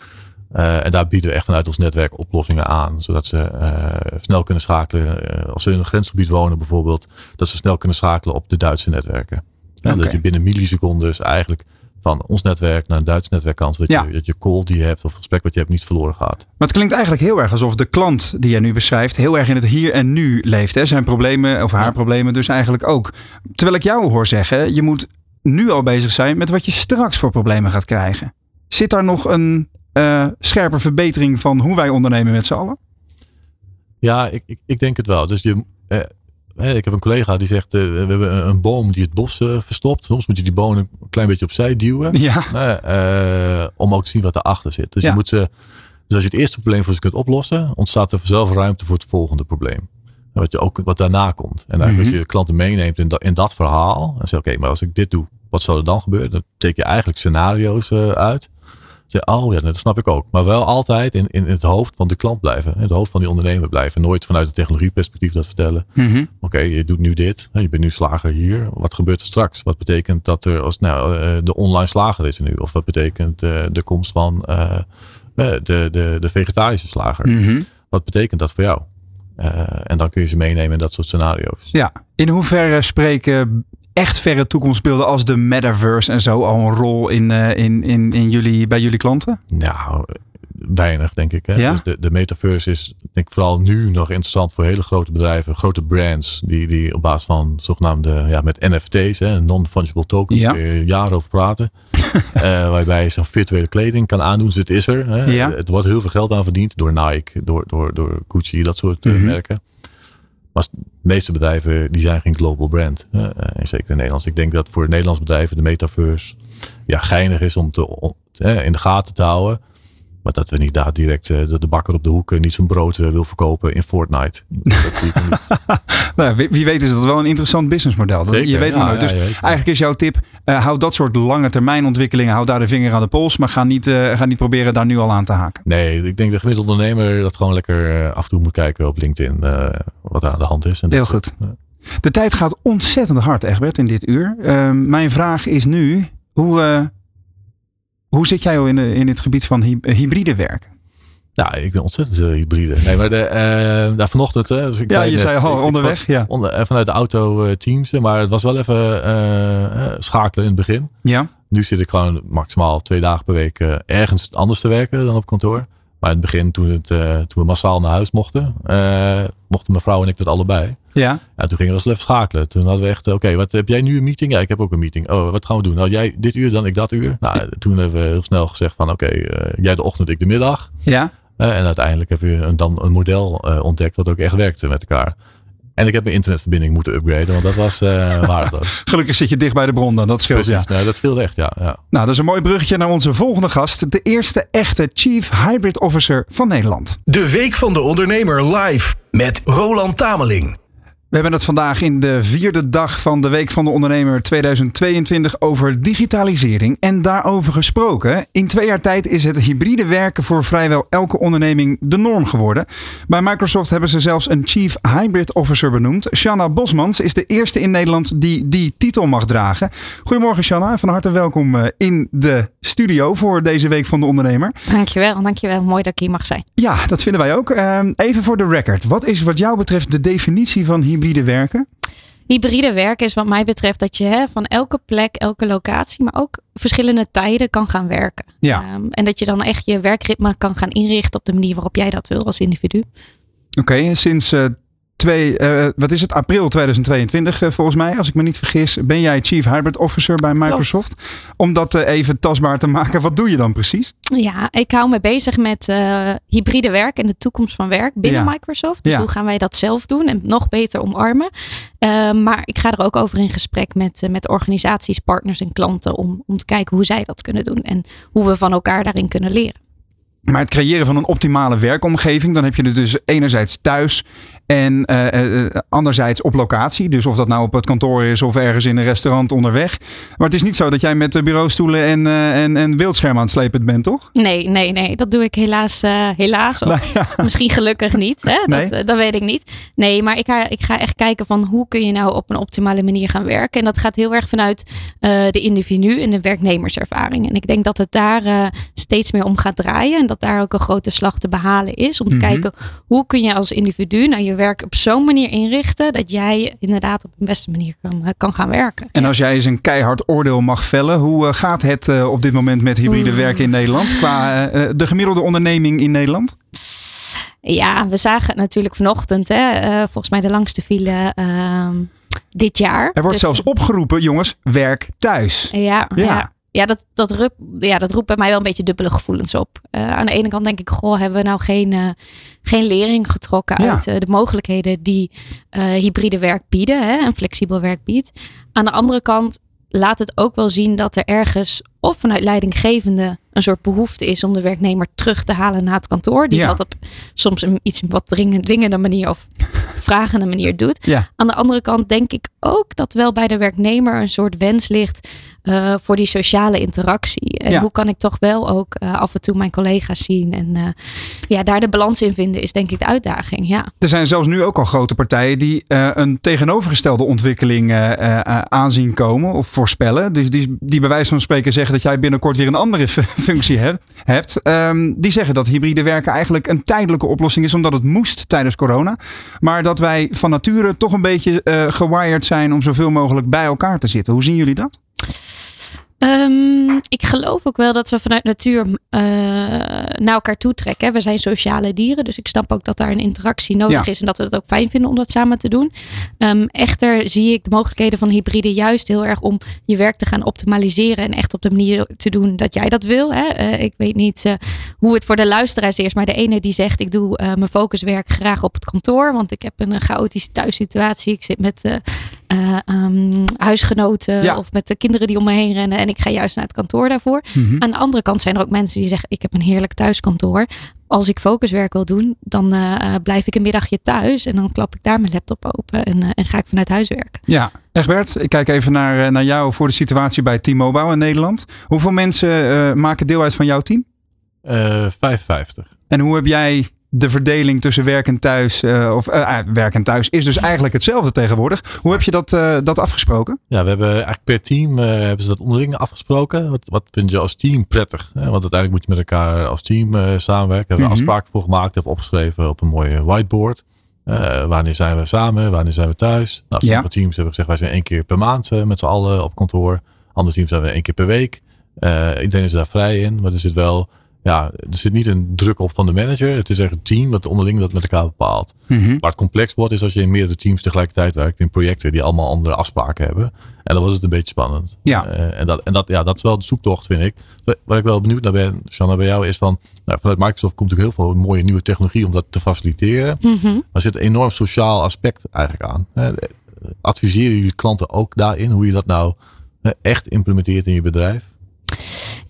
Eh, en daar bieden we echt vanuit ons netwerk oplossingen aan. Zodat ze eh, snel kunnen schakelen. eh, als ze in een grensgebied wonen bijvoorbeeld. Dat ze snel kunnen schakelen op de Duitse netwerken. Oké. Dat je binnen millisecondes eigenlijk van ons netwerk naar een Duits netwerk kan. Zodat Ja. je, dat je call die je hebt of gesprek wat je hebt niet verloren gaat. Maar het klinkt eigenlijk heel erg alsof de klant die jij nu beschrijft heel erg in het hier en nu leeft. Hè? Zijn problemen of haar Ja. problemen dus eigenlijk ook. Terwijl ik jou hoor zeggen, je moet nu al bezig zijn met wat je straks voor problemen gaat krijgen. Zit daar nog een eh, scherpe verbetering van hoe wij ondernemen met z'n allen? Ja, ik, ik, ik denk het wel. Dus je, eh, hè, ik heb een collega die zegt, eh, we hebben een, boom die het bos eh, verstopt. Soms moet je die boom een klein beetje opzij duwen. Ja, eh, eh, om ook te zien wat erachter zit. Dus, Ja. je moet ze, dus als je het eerste probleem voor ze kunt oplossen, ontstaat er vanzelf ruimte voor het volgende probleem. En Wat, je ook, wat daarna komt. En eigenlijk Mhm. als je klanten meeneemt in, dat in dat verhaal. En zeg oké, maar als ik dit doe, wat zal er dan gebeuren? Dan teken je eigenlijk scenario's eh, uit. Zeg, oh ja, dat snap ik ook. Maar wel altijd in, in het hoofd van de klant blijven. In het hoofd van die ondernemer blijven. Nooit vanuit het technologieperspectief dat vertellen. Mhm. Oké, je doet nu dit. Je bent nu slager hier. Wat gebeurt er straks? Wat betekent dat er als nou, eh, de online slager is er nu? Of wat betekent eh, de komst van eh, de, de, de vegetarische slager. Mhm. Wat betekent dat voor jou? en dan kun je ze meenemen in dat soort scenario's. Ja, in hoeverre spreken echt verre toekomstbeelden als de metaverse en zo al een rol in, in, in, in jullie, bij jullie klanten? Nou, weinig, denk ik. Hè? Ja? Dus de, de metaverse is denk ik vooral nu nog interessant voor hele grote bedrijven, grote brands, die, die op basis van zogenaamde, ja, met NFT's, non-fungible tokens, Ja. kun je jaren over praten. [LAUGHS] Eh, waarbij je zo'n virtuele kleding kan aandoen. Dus het is er. Hè? Ja. Het wordt heel veel geld aan verdiend door Nike, door, door, door Gucci, dat soort eh, Mhm. merken. Maar de meeste bedrijven die zijn geen global brand. eh, en zeker in Nederlands. Ik denk dat voor Nederlands bedrijven de metaverse ja, geinig is om te, in de gaten te houden. Maar dat we niet daar direct eh, de, de bakker op de hoek eh, niet zijn brood eh, wil verkopen in Fortnite. Dat zie ik niet. [LAUGHS] Nou, wie, wie weet is dat wel een interessant businessmodel. Dat, je weet ja, nooit. Dus eigenlijk is jouw tip, houd dat soort lange termijn ontwikkelingen, houd daar de vinger aan de pols, maar ga niet, ga niet proberen daar nu al aan te haken. Nee, ik denk de gemiddelde ondernemer dat gewoon lekker af en toe moet kijken op LinkedIn wat er aan de hand is. En Heel goed. De tijd gaat ontzettend hard, Egbert, in dit uur. Eh, mijn vraag is nu, hoe, hoe zit jij al in, in het gebied van hy- hybride werken? Ja, ik ben ontzettend eh, hybride. Nee, maar de, eh, vanochtend. Dus ik Ja, je net, zei al ik- onderweg. Ja. onder- eh, vanuit de auto eh, teams. Maar het was wel even eh, eh, schakelen in het begin. ja. Nu zit ik gewoon maximaal twee dagen per week eh, ergens anders te werken dan op kantoor. Maar in het begin, toen, het, eh, toen we massaal naar huis mochten, eh, mochten mevrouw en ik dat allebei. Ja. Ja, toen gingen we even schakelen. Toen hadden we echt, oké, wat heb jij nu een meeting? Ja, ik heb ook een meeting. Oh, wat gaan we doen? Nou, jij dit uur, dan ik dat uur. Nou, toen hebben we heel snel gezegd van, oké, eh, jij de ochtend, ik de middag. Ja. Eh, en uiteindelijk heb je een, dan een model eh, ontdekt wat ook echt werkte met elkaar. En ik heb mijn internetverbinding moeten upgraden, want dat was eh [LAUGHS] waardeloos. Gelukkig zit je dicht bij de bron dan, dat scheelt Precies, ja. nou, dat scheelde echt, ja. ja. Nou, dat is een mooi bruggetje naar onze volgende gast. De eerste echte Chief Hybrid Officer van Nederland. De Week van de Ondernemer live met Roland Tameling. We hebben het vandaag in de vierde dag van de Week van de Ondernemer 2022 over digitalisering. En daarover gesproken, in twee jaar tijd is het hybride werken voor vrijwel elke onderneming de norm geworden. Bij Microsoft hebben ze zelfs een Chief Hybrid Officer benoemd. Shanna Bosmans is de eerste in Nederland die die titel mag dragen. Goedemorgen Shanna, van harte welkom eh, in de studio voor deze Week van de Ondernemer. Dankjewel, dankjewel. Mooi dat ik hier mag zijn. Ja, dat vinden wij ook. Ehm, Even voor de record, wat is wat jou betreft de definitie van hybride hybride werken? Hybride werken is wat mij betreft dat je hè, van elke plek, elke locatie, maar ook verschillende tijden kan gaan werken. Ja. Ehm, en dat je dan echt je werkritme kan gaan inrichten op de manier waarop jij dat wil als individu. Oké, okay, sinds eh, Twee. Eh, wat is het, april 2022 eh, volgens mij, als ik me niet vergis, ben jij Chief Hybrid Officer bij Microsoft. Om dat eh, even tastbaar te maken, wat doe je dan precies? Ja, ik hou me bezig met hybride werk en de toekomst van werk binnen. Microsoft. Dus hoe gaan wij dat zelf doen en nog beter omarmen. Ehm, maar ik ga er ook over in gesprek met, met organisaties, partners en klanten om, om te kijken hoe zij dat kunnen doen en hoe we van elkaar daarin kunnen leren. Maar het creëren van een optimale werkomgeving, dan heb je er dus enerzijds thuis en eh, eh, anderzijds op locatie. Dus of dat nou op het kantoor is of ergens in een restaurant onderweg. Maar het is niet zo dat jij met bureaustoelen en, eh, en, en beeldschermen aan het slepen bent, toch? Nee, nee, nee. Dat doe ik helaas, eh, helaas. Of Nou ja. [LAUGHS] misschien gelukkig niet. Hè? Nee. Dat, eh, dat weet ik niet. Nee, maar ik ga, ik ga echt kijken van hoe kun je nou op een optimale manier gaan werken. En dat gaat heel erg vanuit eh, de individu en de werknemerservaring. En ik denk dat het daar eh, steeds meer om gaat draaien. En dat daar ook een grote slag te behalen is. Om te Mhm. kijken hoe kun je als individu nou je werk op zo'n manier inrichten. Dat jij inderdaad op een beste manier kan, eh, kan gaan werken. En als jij eens een keihard oordeel mag vellen, hoe eh, gaat het eh, op dit moment met hybride werken in Nederland? Qua de gemiddelde onderneming in Nederland? Ja, we zagen het natuurlijk vanochtend. Hè, volgens mij de langste file ehm, dit jaar. Er wordt Dus- zelfs opgeroepen, jongens, werk thuis. Ja, Ja. ja. Ja. dat, dat, rup, ja, dat roept bij mij wel een beetje dubbele gevoelens op. Eh, aan de ene kant denk ik, goh, hebben we nou geen, eh, geen lering getrokken Ja. uit eh, de mogelijkheden die hybride werk bieden hè, en flexibel werk biedt. Aan de andere kant laat het ook wel zien dat er ergens of vanuit leidinggevende een soort behoefte is om de werknemer terug te halen naar het kantoor. Die Ja. dat op soms een iets wat dringend, dwingende manier of [LAUGHS] vragende manier doet. Ja. Aan de andere kant denk ik ook dat wel bij de werknemer een soort wens ligt eh, voor die sociale interactie. En Ja. hoe kan ik toch wel ook eh, af en toe mijn collega's zien. En eh, ja, daar de balans in vinden is denk ik de uitdaging. Ja. Er zijn zelfs nu ook al grote partijen die een tegenovergestelde ontwikkeling aanzien komen of voorspellen. Dus die, die bij wijze van spreken zeggen dat jij binnenkort weer een andere functie. Ehm, die zeggen dat hybride werken eigenlijk een tijdelijke oplossing is, omdat het moest tijdens corona. Maar dat wij van nature toch een beetje uh, gewired zijn om zoveel mogelijk bij elkaar te zitten. Hoe zien jullie dat? Um, ik geloof ook wel dat we vanuit natuur uh, naar elkaar toe trekken. We zijn sociale dieren, dus ik snap ook dat daar een interactie nodig is en dat we het ook fijn vinden om dat samen te doen. Um, echter zie ik de mogelijkheden van hybride juist heel erg om je werk te gaan optimaliseren en echt op de manier te doen dat jij dat wil. Hè. Uh, ik weet niet uh, hoe het voor de luisteraars is, maar de ene die zegt ik doe mijn focuswerk graag op het kantoor, want ik heb een chaotische thuissituatie. Ik zit met um, huisgenoten of met de kinderen die om me heen rennen. En ik ga juist naar het kantoor daarvoor. Mhm. Aan de andere kant zijn er ook mensen die zeggen: Ik heb een heerlijk thuiskantoor. Als ik focuswerk wil doen, dan uh, blijf ik een middagje thuis. En dan klap ik daar mijn laptop open en, uh, en ga ik vanuit huis werken. Ja, Egbert, ik kijk even naar, naar jou voor de situatie bij T-Mobile in Nederland. Hoeveel mensen maken deel uit van jouw team? 55. En hoe heb jij de verdeling tussen werk en thuis, uh, of uh, werk en thuis, is dus eigenlijk hetzelfde tegenwoordig. Hoe heb je dat, uh, dat afgesproken? Ja, we hebben eigenlijk per team hebben ze dat onderling afgesproken. Wat, wat vind je als team prettig? Hè? Want uiteindelijk moet je met elkaar als team samenwerken. Hebben we mm -hmm. afspraken voor gemaakt, hebben opgeschreven op een mooie whiteboard. wanneer zijn we samen? Wanneer zijn we thuis? Nou, sommige ja. teams hebben gezegd, wij zijn één keer per maand met z'n allen op kantoor. Andere teams zijn we één keer per week. iedereen is daar vrij in, maar er zit wel ja, er zit niet een druk op van de manager. Het is echt een team wat onderling dat met elkaar bepaalt. Mm -hmm. Waar het complex wordt is als je in meerdere teams tegelijkertijd werkt in projecten die allemaal andere afspraken hebben. En dan was het een beetje spannend. Ja. Uh, en dat, en dat, ja, dat is wel de zoektocht, vind ik. Waar ik wel benieuwd naar ben, Shanna, bij jou is van, nou, vanuit Microsoft komt natuurlijk heel veel mooie nieuwe technologie om dat te faciliteren. Mm -hmm. Maar er zit een enorm sociaal aspect eigenlijk aan. Uh, adviseren jullie klanten ook daarin hoe je dat nou echt implementeert in je bedrijf?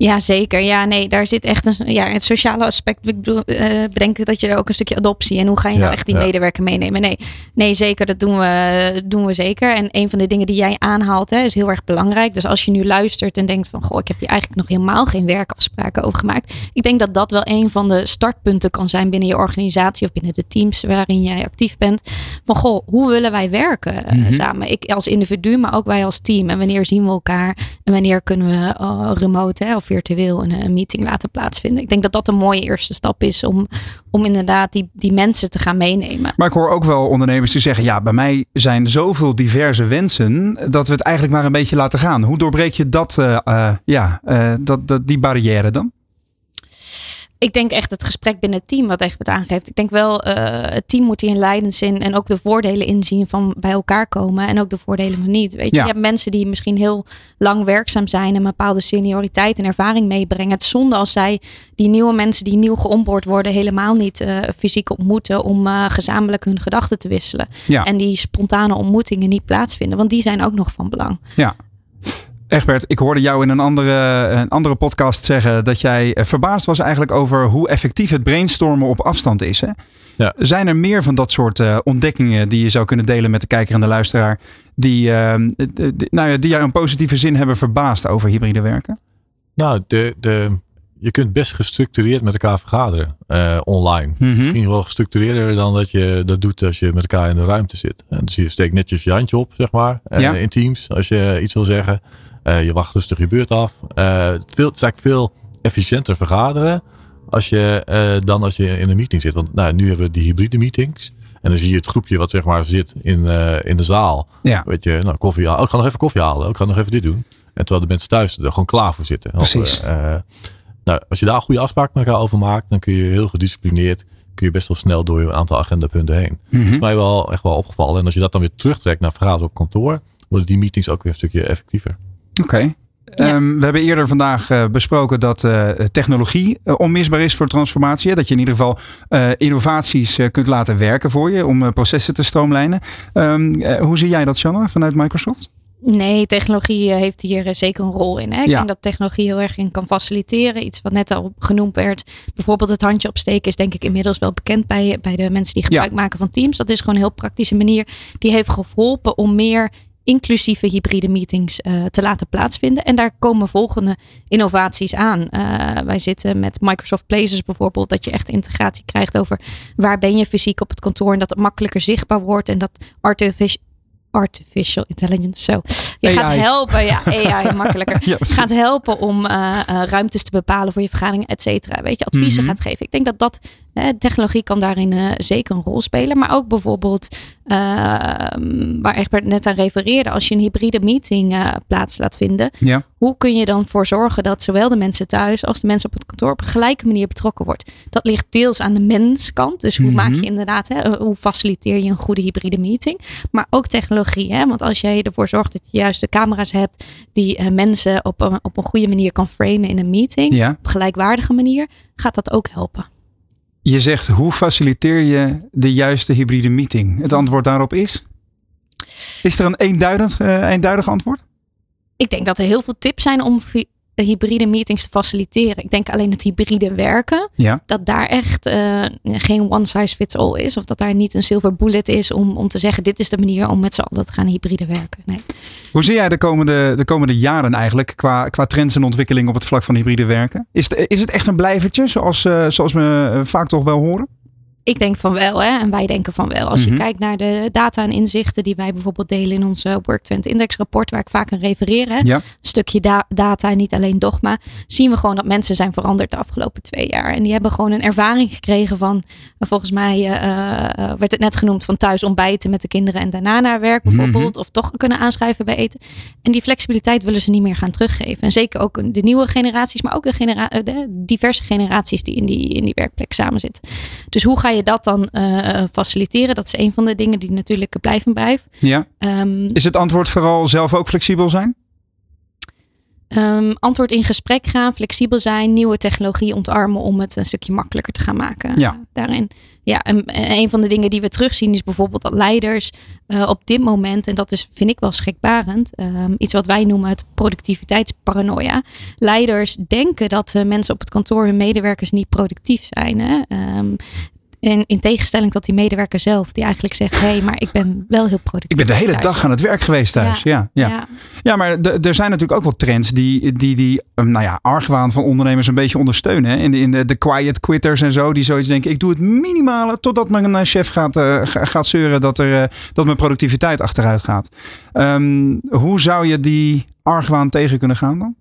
Ja, zeker. Ja, nee, daar zit echt een, ja, het sociale aspect. Ik bedoel, uh, bedenk dat je er ook een stukje adoptie en hoe ga je nou echt die ja. medewerker meenemen? Nee, nee, zeker. Dat doen we, doen we zeker. En een van de dingen die jij aanhaalt, hè, is heel erg belangrijk. Dus als je nu luistert en denkt van, goh, ik heb je eigenlijk nog helemaal geen werkafspraken over gemaakt. Ik denk dat dat wel een van de startpunten kan zijn binnen je organisatie of binnen de teams waarin jij actief bent. Van, goh, hoe willen wij werken mm -hmm. samen? Ik als individu, maar ook wij als team. En wanneer zien we elkaar? En wanneer kunnen we uh, remote hè, of virtueel een, een, meeting laten plaatsvinden. Ik denk dat dat een mooie eerste stap is om, om inderdaad die, die mensen te gaan meenemen. Maar ik hoor ook wel ondernemers die zeggen: ja, bij mij zijn zoveel diverse wensen dat we het eigenlijk maar een beetje laten gaan. Hoe doorbreek je dat, uh, uh, ja, uh, dat, dat, die barrière dan? Ik denk echt het gesprek binnen het team wat echt wordt aangeeft. Ik denk wel, uh, het team moet hier een leidenszin en ook de voordelen inzien van bij elkaar komen en ook de voordelen van niet. Weet je, ja. je hebt mensen die misschien heel lang werkzaam zijn en een bepaalde senioriteit en ervaring meebrengen. Het is zonde als zij die nieuwe mensen die nieuw geonboord worden helemaal niet uh, fysiek ontmoeten om uh, gezamenlijk hun gedachten te wisselen. Ja. En die spontane ontmoetingen niet plaatsvinden, want die zijn ook nog van belang. Ja. Egbert, ik hoorde jou in een andere, een andere podcast zeggen dat jij verbaasd was eigenlijk over hoe effectief het brainstormen op afstand is. Hè? Ja. Zijn er meer van dat soort uh, ontdekkingen die je zou kunnen delen met de kijker en de luisteraar, die, uh, die, nou ja, die jou in positieve zin hebben verbaasd over hybride werken? Nou, de, de, je kunt best gestructureerd met elkaar vergaderen uh, online. Mhm. Misschien wel gestructureerder dan dat je dat doet als je met elkaar in de ruimte zit. En dus je steekt netjes je handje op, zeg maar, Ja. in Teams als je iets wil zeggen. Uh, je wacht rustig je beurt af. Uh, het, is eigenlijk veel efficiënter vergaderen als je, uh, dan als je in een meeting zit. Want nou, nu hebben we die hybride meetings. En dan zie je het groepje wat zeg maar zit in, in de zaal. Ja. Weet je, nou, koffie halen. Oh, ik ga nog even koffie halen. Oh, ik ga nog even dit doen. En terwijl de mensen thuis er gewoon klaar voor zitten. Precies. Of, nou, als je daar goede afspraken met elkaar over maakt, dan kun je heel gedisciplineerd kun je best wel snel door een aantal agendapunten heen. Mhm. Dat is mij wel echt wel opgevallen. En als je dat dan weer terugtrekt naar vergaderen op kantoor, worden die meetings ook weer een stukje effectiever. Oké. Okay. Ja. Um, we hebben eerder vandaag uh, besproken dat uh, technologie uh, onmisbaar is voor transformatie. Hè? Dat je in ieder geval innovaties kunt laten werken voor je om processen te stroomlijnen. Um, hoe zie jij dat, Shanna, vanuit Microsoft? Nee, technologie heeft hier zeker een rol in. Hè? Ik Ja. denk dat technologie heel erg in kan faciliteren. Iets wat net al genoemd werd. Bijvoorbeeld het handje opsteken is denk ik inmiddels wel bekend bij, bij de mensen die gebruik maken van Teams. Dat is gewoon een heel praktische manier. Die heeft geholpen om meer inclusieve hybride meetings uh, te laten plaatsvinden. En daar komen volgende innovaties aan. Uh, wij zitten met Microsoft Places bijvoorbeeld, dat je echt integratie krijgt over waar ben je fysiek op het kantoor en dat het makkelijker zichtbaar wordt en dat artificial artificial intelligence. Zo. Je gaat helpen, ja, AI [LAUGHS] makkelijker. ja, gaat helpen om uh, ruimtes te bepalen voor je vergadering, et cetera. Weet je, adviezen mhm. gaat geven. Ik denk dat dat, technologie kan daarin uh, zeker een rol spelen. Maar ook bijvoorbeeld, ehm, waar Egbert net aan refereerde, als je een hybride meeting plaats laat vinden. Ja. Hoe kun je dan voor zorgen dat zowel de mensen thuis als de mensen op het kantoor op een gelijke manier betrokken wordt? Dat ligt deels aan de menskant. Dus hoe maak je mhm. inderdaad, hè, hoe faciliteer je een goede hybride meeting? Maar ook technologie Hè? Want als jij ervoor zorgt dat je juist de camera's hebt die uh, mensen op een, op een goede manier kan framen in een meeting, ja. op gelijkwaardige manier, gaat dat ook helpen. Je zegt, hoe faciliteer je de juiste hybride meeting? Het antwoord daarop is? Is er een eenduidig, uh, eenduidig antwoord? Ik denk dat er heel veel tips zijn om hybride meetings te faciliteren. Ik denk alleen het hybride werken. Ja. Dat daar echt uh, geen one size fits all is. Of dat daar niet een silver bullet is om, om te zeggen: dit is de manier om met z'n allen te gaan hybride werken. Nee. Hoe zie jij de komende, de komende jaren eigenlijk qua, qua trends en ontwikkeling op het vlak van hybride werken? Is het, is het echt een blijvertje, zoals, uh, zoals we uh, vaak toch wel horen? Ik denk van wel, hè? en wij denken van wel. Als je mhm. kijkt naar de data en inzichten die wij bijvoorbeeld delen in onze Work Trend Index rapport, waar ik vaak aan refereer, hè? Ja. een stukje data, niet alleen dogma, zien we gewoon dat mensen zijn veranderd de afgelopen twee jaar. En die hebben gewoon een ervaring gekregen van, volgens mij uh, werd het net genoemd, van thuis ontbijten met de kinderen en daarna naar werk mhm. bijvoorbeeld, of toch kunnen aanschrijven bij eten. En die flexibiliteit willen ze niet meer gaan teruggeven. En zeker ook de nieuwe generaties, maar ook de, genera de diverse generaties die in die, in die werkplek samen zitten. Dus hoe ga je dat dan uh, faciliteren? Dat is een van de dingen die natuurlijk blijven blijven. Ja. Um, is het antwoord vooral zelf ook flexibel zijn? Um, antwoord in gesprek gaan, flexibel zijn, nieuwe technologie ontarmen om het een stukje makkelijker te gaan maken. Ja. Daarin. Ja, en, een van de dingen die we terugzien is bijvoorbeeld dat leiders uh, op dit moment, en dat is, vind ik wel schrikbarend, um, iets wat wij noemen het productiviteitsparanoia. Leiders denken dat uh, mensen op het kantoor hun medewerkers niet productief zijn. Hè? Um, in, in tegenstelling tot die medewerker zelf, die eigenlijk zegt: Hé, hey, maar ik ben wel heel productief. Ik ben de hele dag aan het werk geweest thuis. Ja, ja, ja. ja. maar er zijn natuurlijk ook wel trends die die, die um, nou ja, argwaan van ondernemers een beetje ondersteunen. Hè? In, de, in de, de quiet quitters en zo, die zoiets denken: Ik doe het minimale totdat mijn chef gaat, uh, gaat zeuren dat, er, uh, dat mijn productiviteit achteruit gaat. Um, hoe zou je die argwaan tegen kunnen gaan dan?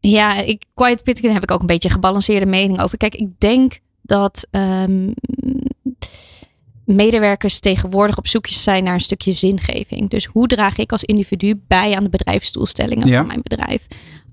Ja, ik, quiet quitting heb ik ook een beetje gebalanceerde mening over. Kijk, ik denk dat um, medewerkers tegenwoordig op zoekjes zijn naar een stukje zingeving. Dus hoe draag ik als individu bij aan de bedrijfsdoelstellingen van mijn bedrijf?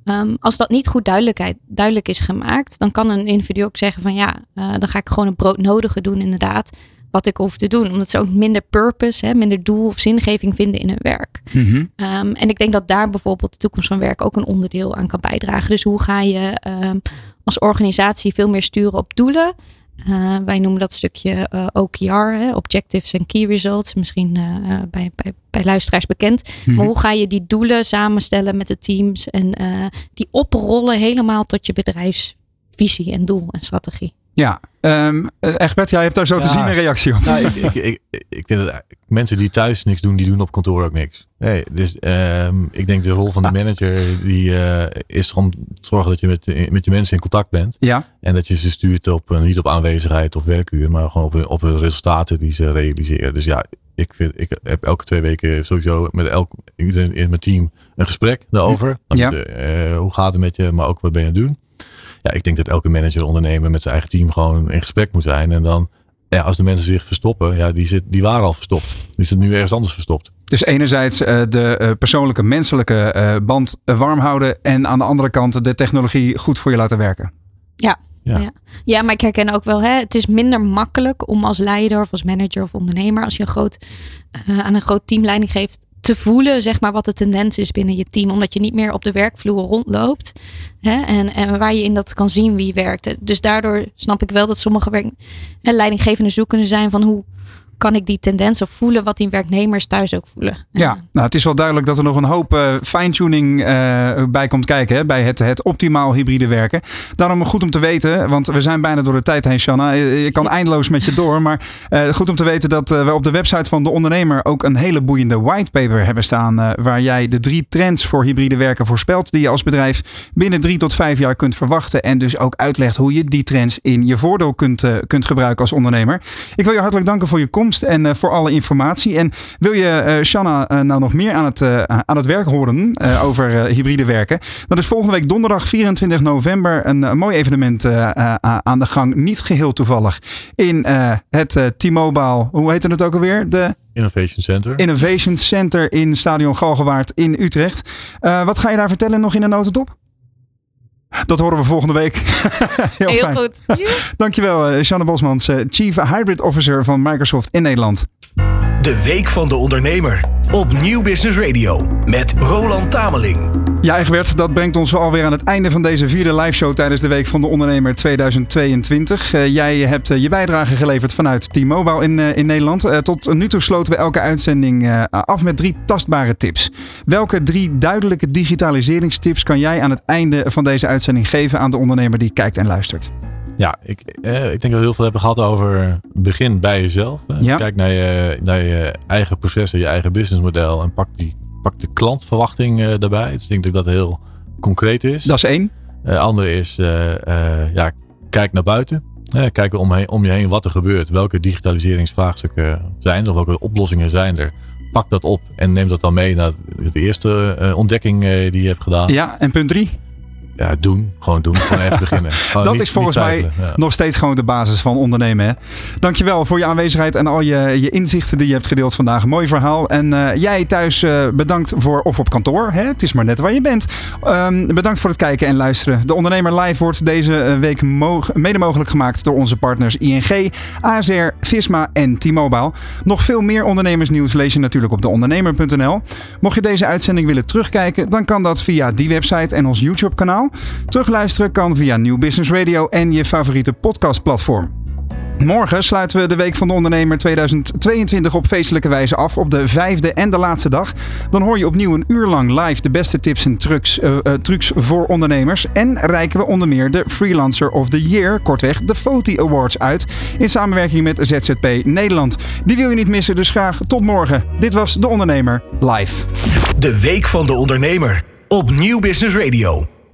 Um, als dat niet goed duidelijkheid, duidelijk is gemaakt, dan kan een individu ook zeggen van ja, uh, dan ga ik gewoon een broodnodige doen inderdaad wat ik hoef te doen. Omdat ze ook minder purpose, hè, minder doel of zingeving vinden in hun werk. Mm um, en ik denk dat daar bijvoorbeeld de toekomst van werk ook een onderdeel aan kan bijdragen. Dus hoe ga je um, als organisatie veel meer sturen op doelen? Uh, wij noemen dat stukje uh, OKR, hè, Objectives and Key Results. Misschien uh, bij, bij, bij luisteraars bekend. Maar mhm. hoe ga je die doelen samenstellen met de teams en die oprollen helemaal tot je bedrijfsvisie en doel en strategie? Ja, um, Egbert, jij hebt daar zo te zien een reactie op. Nou, ik, ik, ik, ik, denk dat mensen die thuis niks doen, die doen op kantoor ook niks. Nee, dus um, ik denk de rol van de manager die uh, is om te zorgen dat je met, met je mensen in contact bent. Ja. En dat je ze stuurt op, niet op aanwezigheid of werkuur, maar gewoon op, op de resultaten die ze realiseren. Dus ja, ik, vind, ik heb elke twee weken sowieso met elk iedereen in mijn team een gesprek daarover. Ja. Uh, hoe gaat het met je, maar ook wat ben je aan het doen ja, ik denk dat elke manager, ondernemer met zijn eigen team gewoon in gesprek moet zijn. En dan, ja, als de mensen zich verstoppen, ja, die, zit, die waren al verstopt. Die zitten nu ergens anders verstopt. Dus enerzijds uh, de uh, persoonlijke, menselijke uh, band warm houden. En aan de andere kant de technologie goed voor je laten werken. Ja, ja. ja. Ja. maar ik herken ook wel, hè, het is minder makkelijk om als leider of als manager of ondernemer, als je een groot, aan een groot team leiding geeft, te voelen, zeg maar, wat de tendens is binnen je team. Omdat je niet meer op de werkvloer rondloopt. Hè? En, en waar je in dat kan zien wie werkt. Dus daardoor snap ik wel dat sommige werk, hè, leidinggevende zoekende zijn van hoe kan ik die tendens of voelen wat die werknemers thuis ook voelen. Ja, nou, het is wel duidelijk dat er nog een hoop uh, fine-tuning uh, bij komt kijken hè, bij het, het optimaal hybride werken. Daarom goed om te weten, want we zijn bijna door de tijd heen, Shanna. Je kan eindeloos met je door, maar uh, goed om te weten dat we op de website van de ondernemer ook een hele boeiende whitepaper hebben staan, waar jij de drie trends voor hybride werken voorspelt, die je als bedrijf binnen drie tot vijf jaar kunt verwachten en dus ook uitlegt hoe je die trends in je voordeel kunt, kunt gebruiken als ondernemer. Ik wil je hartelijk danken voor je komst komst en voor alle informatie. En wil je Shanna nou nog meer aan het, aan het werk horen over hybride werken? Dan is volgende week donderdag 24 november een, mooi evenement aan de gang. Niet geheel toevallig. In het T-Mobile, hoe heet het ook alweer? De Innovation Center. Innovation Center in Stadion Galgenwaard in Utrecht. wat ga je daar vertellen nog in een notendop? Dat horen we volgende week. [LAUGHS] Heel, Heel goed. [LAUGHS] Dankjewel, uh, Shanne Bosmans, uh, Chief Hybrid Officer van Microsoft in Nederland. De Week van de Ondernemer op Nieuw Business Radio met Roland Tameling. Ja, Egbert, dat brengt ons alweer aan het einde van deze vierde live show tijdens de Week van de Ondernemer 2022. Uh, jij hebt uh, je bijdrage geleverd vanuit T-Mobile in, uh, in Nederland. tot nu toe sloten we elke uitzending af met drie tastbare tips. Welke drie duidelijke digitaliseringstips kan jij aan het einde van deze uitzending geven aan de ondernemer die kijkt en luistert? Ja, ik, eh, ik denk dat we heel veel hebben gehad over begin bij jezelf. Ja. Kijk naar je, naar je eigen processen, je eigen businessmodel en pak, die, pak de klantverwachting uh, daarbij. Dus ik denk dat dat heel concreet is. Dat is één. Uh, andere is, uh, ja, kijk naar buiten. kijk om, om je heen wat er gebeurt. Welke digitaliseringsvraagstukken zijn er, of welke oplossingen zijn er. Pak dat op en neem dat dan mee naar de eerste ontdekking die je hebt gedaan. Ja, en punt drie? Ja, doen. Gewoon doen. Gewoon echt beginnen. [LAUGHS] dat is volgens mij nog steeds gewoon de basis van ondernemen. Hè? Dankjewel voor je aanwezigheid en al je, je inzichten die je hebt gedeeld vandaag. Mooi verhaal. En uh, jij thuis uh, bedankt voor, of op kantoor. Hè? Het is maar net waar je bent. Um, bedankt voor het kijken en luisteren. De Ondernemer Live wordt deze eh, week mede mogelijk gemaakt door onze partners ING, ASR, Visma en T-Mobile. Nog veel meer ondernemersnieuws lees je natuurlijk op deondernemer.nl. Mocht je deze uitzending willen terugkijken, dan kan dat via die website en ons YouTube Terugluisteren kan via Nieuw Business Radio en je favoriete podcastplatform. Morgen sluiten we de Week van de Ondernemer 2022 op feestelijke wijze af op de vijfde en de laatste dag. Dan hoor je opnieuw een uur lang live de beste tips en trucs, uh, uh, trucs voor ondernemers. En reiken we onder meer de Freelancer of the Year, kortweg de FOTI Awards uit. In samenwerking met ZZP Nederland. Die wil je niet missen, dus graag tot morgen. Dit was De Ondernemer live. De Week van de Ondernemer op Nieuw Business Radio.